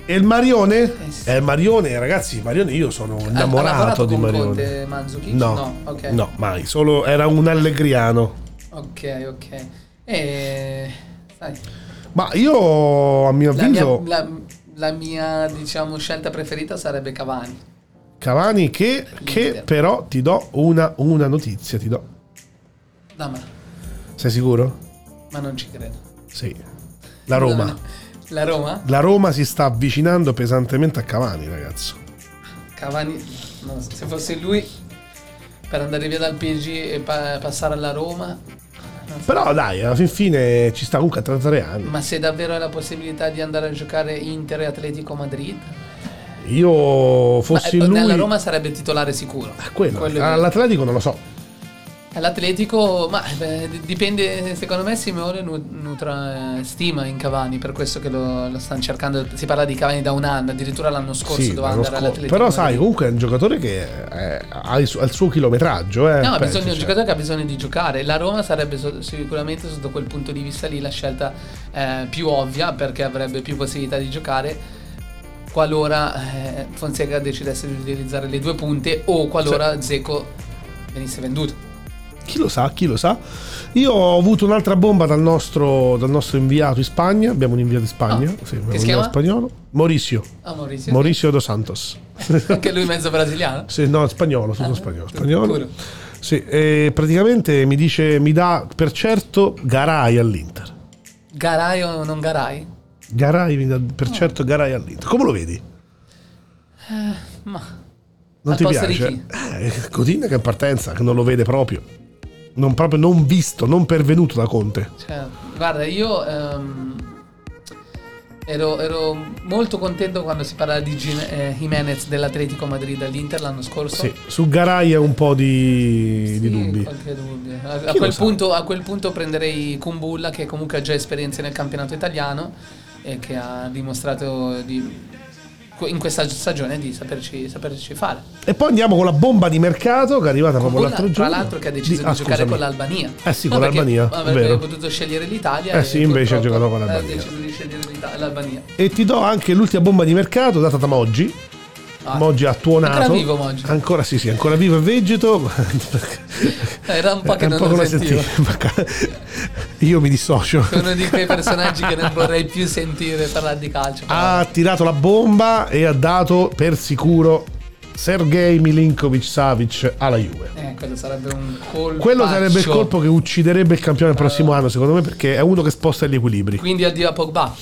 E il Marione? Eh sì. È il Marione, ragazzi, Marione io sono innamorato di Marione. Conte Mandzukic? No, No, ok. no, mai, solo era un allegriano. Ok, ok. E sai, Ma io, a mio la mia, avviso, la- la mia, diciamo scelta preferita sarebbe Cavani. Cavani che, che però ti do una, una notizia, ti do. Ma, Sei sicuro? ma non ci credo. Sì. La Roma. La Roma? La Roma si sta avvicinando pesantemente a Cavani, ragazzo. Cavani, no, se fosse lui per andare via dal PSG e pa- passare alla Roma, Però dai, alla fin fine ci sta comunque a 33 anni. ma se davvero hai la possibilità di andare a giocare Inter e Atletico Madrid, Io ma, fossi eh, lui... nella Roma sarebbe titolare sicuro. Eh, quello. Quello vero. All'Atletico non lo so. All'Atletico, ma beh, dipende, secondo me Simeone nu- nutra eh, stima in Cavani, per questo che lo, lo stanno cercando, si parla di Cavani da un anno, addirittura l'anno scorso Sì, doveva andare scorso. all'Atletico. Però sai, comunque è un giocatore che eh, ha il suo, ha il suo chilometraggio. Eh, No, ha penso, bisogno di un cioè. giocatore che ha bisogno di giocare. La Roma sarebbe so- sicuramente sotto quel punto di vista lì la scelta eh, più ovvia perché avrebbe più possibilità di giocare qualora eh, Fonseca decidesse di utilizzare le due punte o qualora Zeco venisse venduto. Chi lo sa, chi lo sa. Io ho avuto un'altra bomba dal nostro, dal nostro inviato in Spagna. Abbiamo un inviato in Spagna. Ah, sì, che si chiama? spagnolo. Mauricio. Ah, Maurizio. Mauricio dos Santos. Anche lui mezzo brasiliano. Sì, no, spagnolo, tutto Ah, spagnolo. spagnolo. pure. Sì, praticamente mi dice, mi dà per certo Garay all'Inter. Garai o non Garai? Garay mi dà per certo Garay all'Inter. Come lo vedi? Ma Non Al ti piace? Eh, Coutinho che è in partenza, che non lo vede proprio. Non proprio non visto, non pervenuto da Conte. Cioè, guarda, io ehm, ero, ero molto contento quando si parlava di Gine- eh, Jimenez dell'Atletico Madrid all'Inter l'anno scorso. Sì, su Garay è un po' di, di Sì, dubbi. qualche dubbio. A, a quel punto, a quel punto prenderei Kumbulla che comunque ha già esperienze nel campionato italiano e che ha dimostrato di- in questa stagione di saperci, saperci fare. E poi andiamo con la bomba di mercato che è arrivata proprio Kumbulla, l'altro tra giorno. l'altro che ha deciso di, ah, giocare scusami. con l'Albania. Eh sì, No, con perché l'Albania, Avrebbe potuto scegliere l'Italia. Eh sì, invece ha giocato con l'Albania. Ha deciso di scegliere l'Albania. E ti do anche l'ultima bomba di mercato data da Moggi. Ah, Moggi ha tuonato. Ancora vivo Moggi. Ancora sì, sì, ancora vivo e vegeto. Era un po' che È non po' lo sentivo. sentivo. Io mi dissocio. Uno di quei personaggi che non vorrei più sentire parlare di calcio. però- ha tirato la bomba e ha dato per sicuro Sergei Milinkovic Savic alla Juve. Eh, quello sarebbe un colpo. Quello sarebbe il colpo che ucciderebbe il campione il prossimo anno, secondo me, perché è uno che sposta gli equilibri. Quindi addio a Pogba.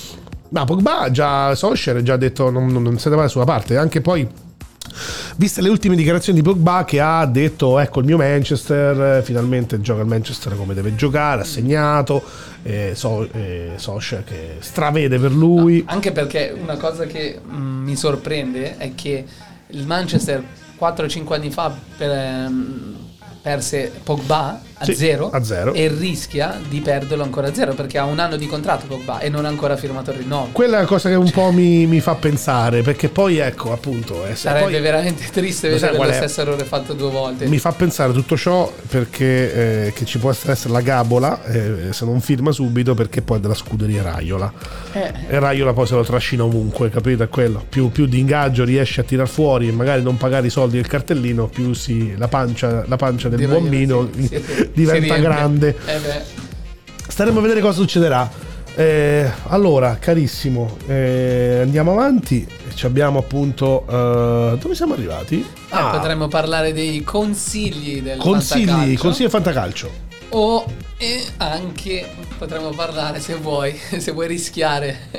Ma Pogba già Solskjaer ha già detto non, non, non siete mai sulla parte. Anche poi, viste le ultime dichiarazioni di Pogba che ha detto ecco il mio Manchester, eh, finalmente gioca il Manchester come deve giocare, ha segnato, eh, so, eh, Solskjaer che stravede per lui. Anche perché una cosa che mm, mi sorprende è che il Manchester 4-5 anni fa per, ehm, perse Pogba a, Sì, zero, a zero. e rischia di perderlo ancora a zero perché ha un anno di contratto Pogba e non ha ancora firmato il rinnovo. Quella è la cosa che un po' mi, mi fa pensare, perché poi ecco appunto... eh, Sarebbe poi- veramente triste vedere lo stesso errore fatto due volte. Mi fa pensare tutto ciò perché eh, che ci può essere la gabola eh, se non firma subito perché poi è della scuderia Raiola. Eh, e Raiola poi se lo trascina ovunque capito? È quello. Più, più di ingaggio riesce a tirar fuori e magari non pagare i soldi del cartellino più si, la, pancia, la pancia del di bambino Raiola, sì, sì, diventa grande. Eh staremo a vedere cosa succederà. Eh, allora carissimo eh, andiamo avanti. Ci abbiamo appunto eh, dove siamo arrivati? Ah, potremmo parlare dei consigli del consigli fantacalcio. consigli del fantacalcio. O e anche potremmo parlare, se vuoi, se vuoi rischiare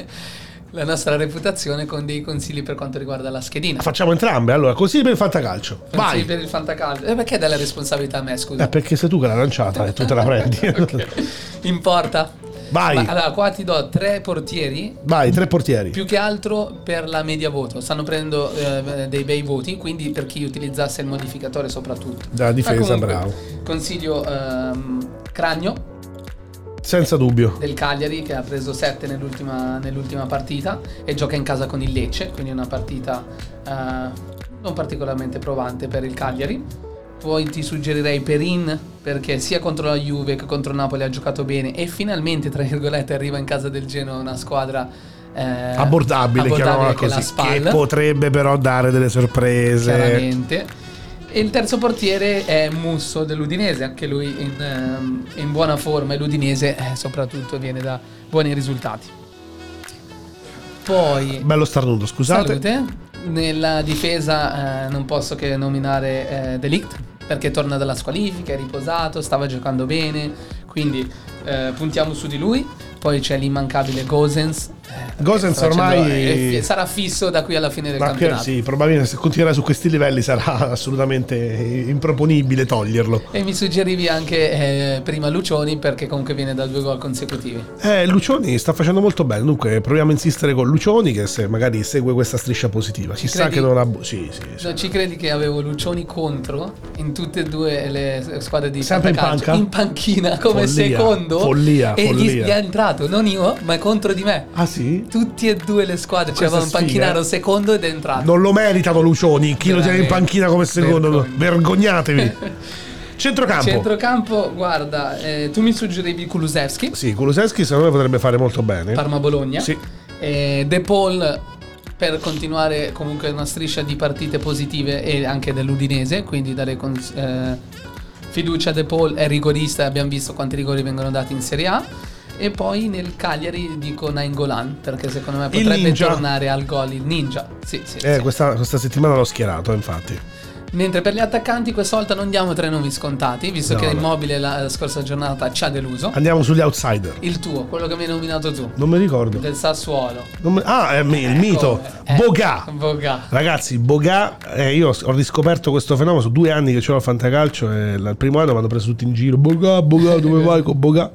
la nostra reputazione con dei consigli per quanto riguarda la schedina. Facciamo entrambe. Allora, così per il fantacalcio. Consigli Vai. per il fantacalcio. E perché dai la responsabilità a me, scusa? Eh, perché sei tu che l'hai lanciata e tu te la prendi. Importa? Vai. Ma allora, qua ti do tre portieri, Vai, tre portieri. più che altro per la media voto. Stanno prendendo eh, dei bei voti, quindi per chi utilizzasse il modificatore soprattutto. Dalla difesa, comunque, bravo. Consiglio ehm, Cragno, Senza dubbio. del Cagliari che ha preso 7 nell'ultima, nell'ultima partita e gioca in casa con il Lecce, quindi una partita eh, non particolarmente provante per il Cagliari. Poi ti suggerirei Perin perché sia contro la Juve che contro il Napoli ha giocato bene e finalmente, tra virgolette, arriva in casa del Genoa una squadra eh, Abbordabile, chiamiamola che è la così. Che potrebbe però dare delle sorprese. chiaramente. E il terzo portiere è Musso dell'Udinese, anche lui in, ehm, in buona forma e l'Udinese eh, soprattutto viene da buoni risultati. Poi Bello starnuto, scusate. Salute. Nella difesa eh, non posso che nominare eh, Delict perché torna dalla squalifica, è riposato, stava giocando bene, quindi eh, puntiamo su di lui. Poi c'è l'immancabile Gosens. Eh, Gosens ormai- eh, sarà fisso da qui alla fine del campionato. sì, probabilmente se continuerà su questi livelli sarà assolutamente improponibile toglierlo. E mi suggerivi anche eh, prima Lucioni perché comunque viene da due gol consecutivi. Eh, Lucioni sta facendo molto bene. Dunque, proviamo a insistere con Lucioni, che se magari segue questa striscia positiva. Si sa credi? che non ha. Sì, sì, sì. Non ci credi che avevo Lucioni contro in tutte e due le squadre di Sempre in panca? In panchina come Follia, secondo. follia, e gli, follia. gli è entrato, non io, ma contro di me. Ah, sì? Tutti e due le squadre. C'era un sfiga, panchinaro eh. secondo ed è entrato. Non lo meritano Lucioni. Chi lo tiene in panchina come secondo? Vergogna. Vergognatevi. Centrocampo. Centrocampo, guarda, eh, tu mi suggerivi Kulusevski, Sì, Kulusevski secondo me potrebbe fare molto bene. Parma-Bologna. Sì. Eh, De Paul per continuare comunque una striscia di partite positive e anche dell'Udinese, quindi dare cons- eh, fiducia a De Paul, è rigorista abbiamo visto quanti rigori vengono dati in Serie A. E poi nel Cagliari dico Nainggolan perché secondo me potrebbe tornare al gol il ninja. Sì, sì, Eh, sì. questa, questa settimana l'ho schierato, infatti. Mentre per gli attaccanti questa volta non diamo tre nomi scontati, visto No, che no. Immobile la scorsa giornata ci ha deluso. Andiamo sugli outsider. Il tuo, quello che mi hai nominato tu, Non mi ricordo. del Sassuolo. Mi- Ah, è il mito. Eh, Boga. Boga. Ragazzi, Boga, eh, io ho riscoperto questo fenomeno, sono due anni che ce l'ho al fantacalcio e il primo anno mi hanno preso tutti in giro, Boga, Boga, dove vai con Boga?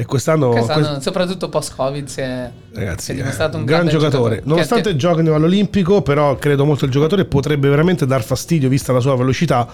E quest'anno, Quest'anno, quest- soprattutto post-Covid, si è, ragazzi, si è è dimostrato un gran grande giocatore. Nonostante Che- giochino all'Olimpico, però credo molto il giocatore potrebbe veramente dar fastidio, vista la sua velocità,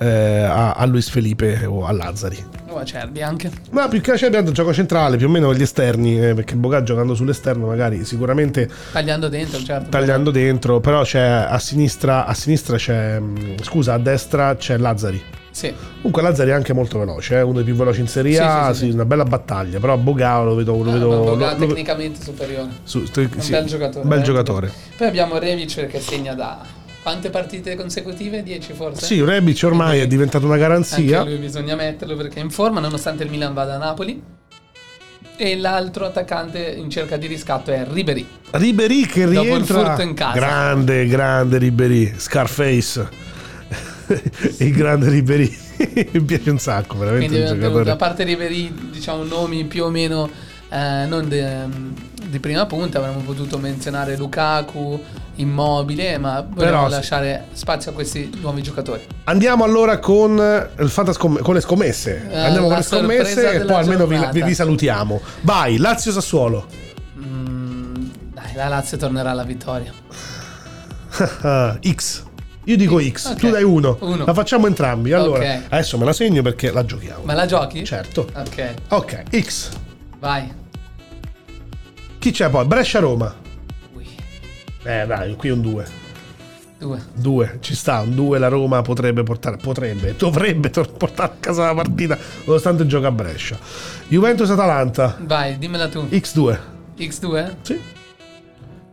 eh, a, a Luis Felipe o a Lazzari. Oh, Acerbi anche. Ma più che c'è il gioco centrale, più o meno gli esterni, eh, perché Boga giocando sull'esterno magari sicuramente Tagliando dentro, certo. tagliando dentro, però c'è a sinistra, a sinistra c'è, mm, scusa, a destra c'è Lazzari. Sì. Comunque Lazzari è anche molto veloce, è uno dei più veloci in Serie A, sì, sì, sì, una bella battaglia, però Boga lo vedo... Lo Ah, vedo ma Boga lo- lo- tecnicamente superiore. su- sto- Un bel giocatore. Bel eh. giocatore. Poi abbiamo Revic che segna da quante partite consecutive? 10 forse? Sì, Rebic ormai è diventato una garanzia. Anche lui bisogna metterlo perché è in forma, nonostante il Milan vada a Napoli. E l'altro attaccante in cerca di riscatto è Ribery. Ribery che Dopo il rientra... furto in casa. Grande, grande Ribery, Scarface. il grande Ribery. Mi piace un sacco, veramente Quindi un giocatore. a parte Ribery, diciamo nomi più o meno eh, non de- di prima punta, avremmo potuto menzionare Lukaku, Immobile, ma vogliamo lasciare spazio a questi nuovi giocatori. Andiamo allora con, il fantascom- con le scommesse. Eh, Andiamo con le scommesse e poi almeno vi- vi salutiamo. Vai, Lazio Sassuolo. Mm, dai, la Lazio tornerà alla vittoria. X. Io dico X, Ok. tu dai uno. La facciamo entrambi. Allora, Ok. adesso me la segno perché la giochiamo. Ma la giochi? Certo. Ok, Ok, X. vai. Chi c'è poi? Brescia-Roma. Ui, Eh dai, qui un 2. due. 2, ci sta, un 2 la Roma potrebbe portare, potrebbe, dovrebbe portare a casa la partita nonostante gioca a Brescia. Juventus-Atalanta. Vai, dimmela tu. X2. X2? Sì.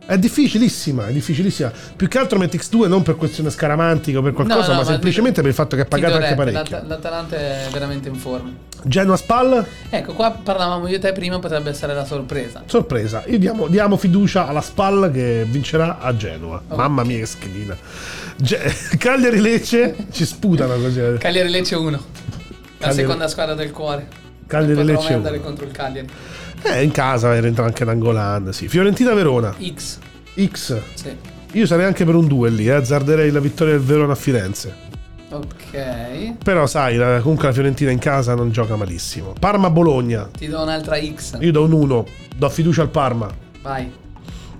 È difficilissima, è difficilissima. Più che altro metti X2 non per questione scaramantica o per qualcosa, No, no, ma semplicemente per il fatto che Ti pagato anche parecchio. l'At- L'Atalanta è veramente in forma. Genoa-Spal, Ecco, qua parlavamo io e te prima, potrebbe essere la sorpresa. sorpresa. Io diamo, diamo fiducia alla Spal che vincerà a Genova. Oh. Mamma mia che schedina. Ge- Cagliari-Lecce ci sputano così. Cagliari Lecce 1. La Cagliari- seconda squadra del cuore. Cagliari Lecce andare 1. contro il Cagliari. Eh, in casa rientra anche Nangolan. Sì. Fiorentina-Verona. X. X. Sì. Io sarei anche per un 2 lì, eh. azzarderei la vittoria del Verona a Firenze. Ok. Però sai, la- comunque la Fiorentina in casa non gioca malissimo. Parma-Bologna. Ti do un'altra X. Io do un 1, do fiducia al Parma. Vai.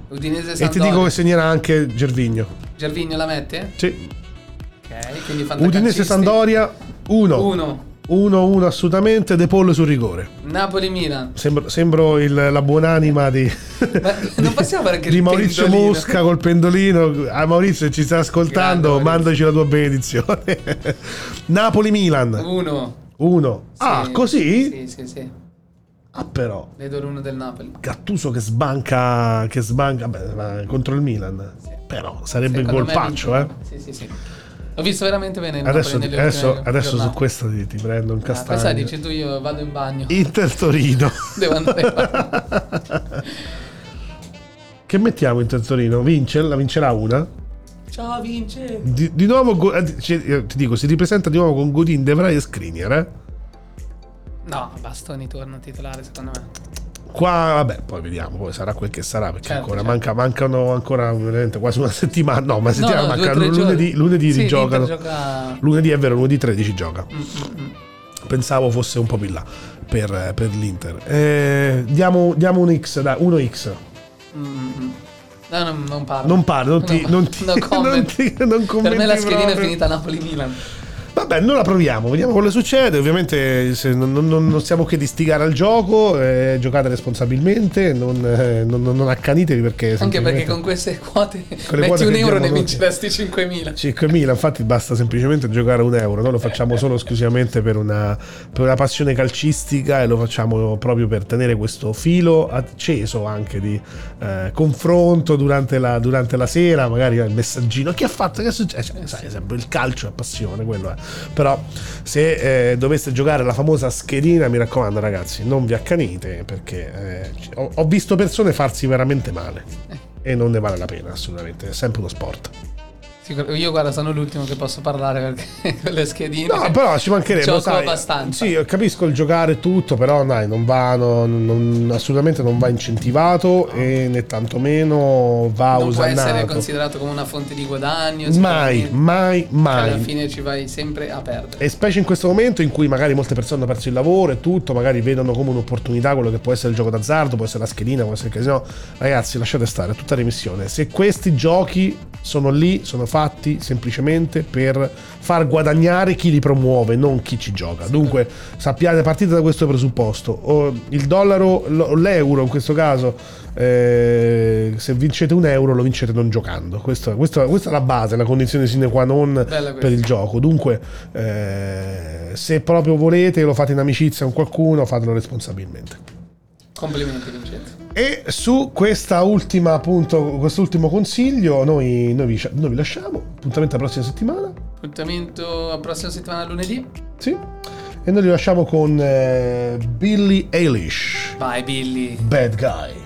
Udinese E ti Sampdoria. dico che segnerà anche Gervigno. Gervigno la mette? Sì. Ok, quindi fantacalcisti. Udinese-Sandoria 1. 1. 1-1 assolutamente, De Paul sul rigore. Napoli-Milan. Sembro, sembro il- la buonanima di, Ma non possiamo fare anche di il Maurizio pendolino? Mosca col pendolino. A Maurizio, se ci stai ascoltando, Grande Maurizio. mandaci la tua benedizione. Napoli-Milan 1. 1. Ah, così? Sì, sì, sì. Ah, però. Vedo l'uno del Napoli. Gattuso che sbanca, che sbanca beh, contro il Milan. Però sarebbe Secondo il colpaccio, eh. Sì, sì, sì. L'ho visto veramente bene. il Adesso, nelle adesso, adesso su questo ti, ti prendo un Ah, castagno. dici tu io vado in bagno. Inter Torino. Devo andare in bagno. che mettiamo Inter Torino? Vince? La vincerà una? Ciao Vince. Di, di nuovo, Go- eh, ti dico, si ripresenta di nuovo con Godin, De Vrij e Skriniar, eh? No, Bastoni torna titolare secondo me. Qua, vabbè, poi vediamo, poi sarà quel che sarà, perché Certo, ancora certo. manca- mancano ancora quasi una settimana. No, ma No, settimana no, due, manca. tre lunedì, lunedì Sì, rigiocano. gioca- Lunedì è vero, lunedì 13 gioca. Mm, mm, mm. Pensavo fosse un po' più là per, per l'Inter. Eh, diamo, diamo un X, dai, 1X. Mm. No, non, non parlo. Non parlo, non ti, No, non ti, no non ti- non per commenti me la schedina è finita Napoli-Milan. Vabbè, noi la proviamo, vediamo cosa succede. Ovviamente non, non- non stiamo che di stigare al gioco, eh, giocate responsabilmente, non, eh, non- accanitevi perché... Anche perché con queste quote le metti quote un euro ne vinceresti 5.000. 5.000, infatti basta semplicemente giocare un euro, noi lo facciamo solo esclusivamente per una, per una passione calcistica e lo facciamo proprio per tenere questo filo acceso anche di eh, confronto durante la, durante la sera, magari il messaggino, chi ha fatto, che è successo? Cioè, sai, sempre il calcio è passione, quello è. Però se eh, doveste giocare la famosa schedina, mi raccomando ragazzi, non vi accanite perché eh, ho, ho visto persone farsi veramente male. E non ne vale la pena, assolutamente. È sempre uno sport. Io guarda, sono l'ultimo che posso parlare perché con le schedine. No, però ci mancherebbe. Gioco sai, abbastanza. Sì, capisco il giocare tutto, però dai, non va, no- non- assolutamente non va incentivato e né tantomeno va non può essere considerato come una fonte di guadagno. Mai, mai, Cioè, alla mai. fine ci vai sempre a perdere. E specie in questo momento in cui magari molte persone hanno perso il lavoro e tutto, magari vedono come un'opportunità quello che può essere il gioco d'azzardo, può essere la schedina, può essere il casino. Ragazzi, lasciate stare, è tutta remissione. Se questi giochi sono lì, sono fatti semplicemente per far guadagnare chi li promuove, non chi ci gioca. Dunque, sappiate, partite da questo presupposto. Il dollaro, l'euro in questo caso, eh, se vincete un euro lo vincete non giocando. Questo- questo- questa è la base, la condizione sine qua non questa. per il gioco. Dunque, eh, se proprio volete, lo fate in amicizia con qualcuno, fatelo responsabilmente. Complimenti, Vincenzo. E su questa ultima, appunto, quest'ultimo consiglio, noi, noi vi, noi vi lasciamo. Appuntamento la prossima settimana. Appuntamento la prossima settimana lunedì. Sì. E noi vi lasciamo con eh, Billy Eilish, Vai, Billy. Bad Guy.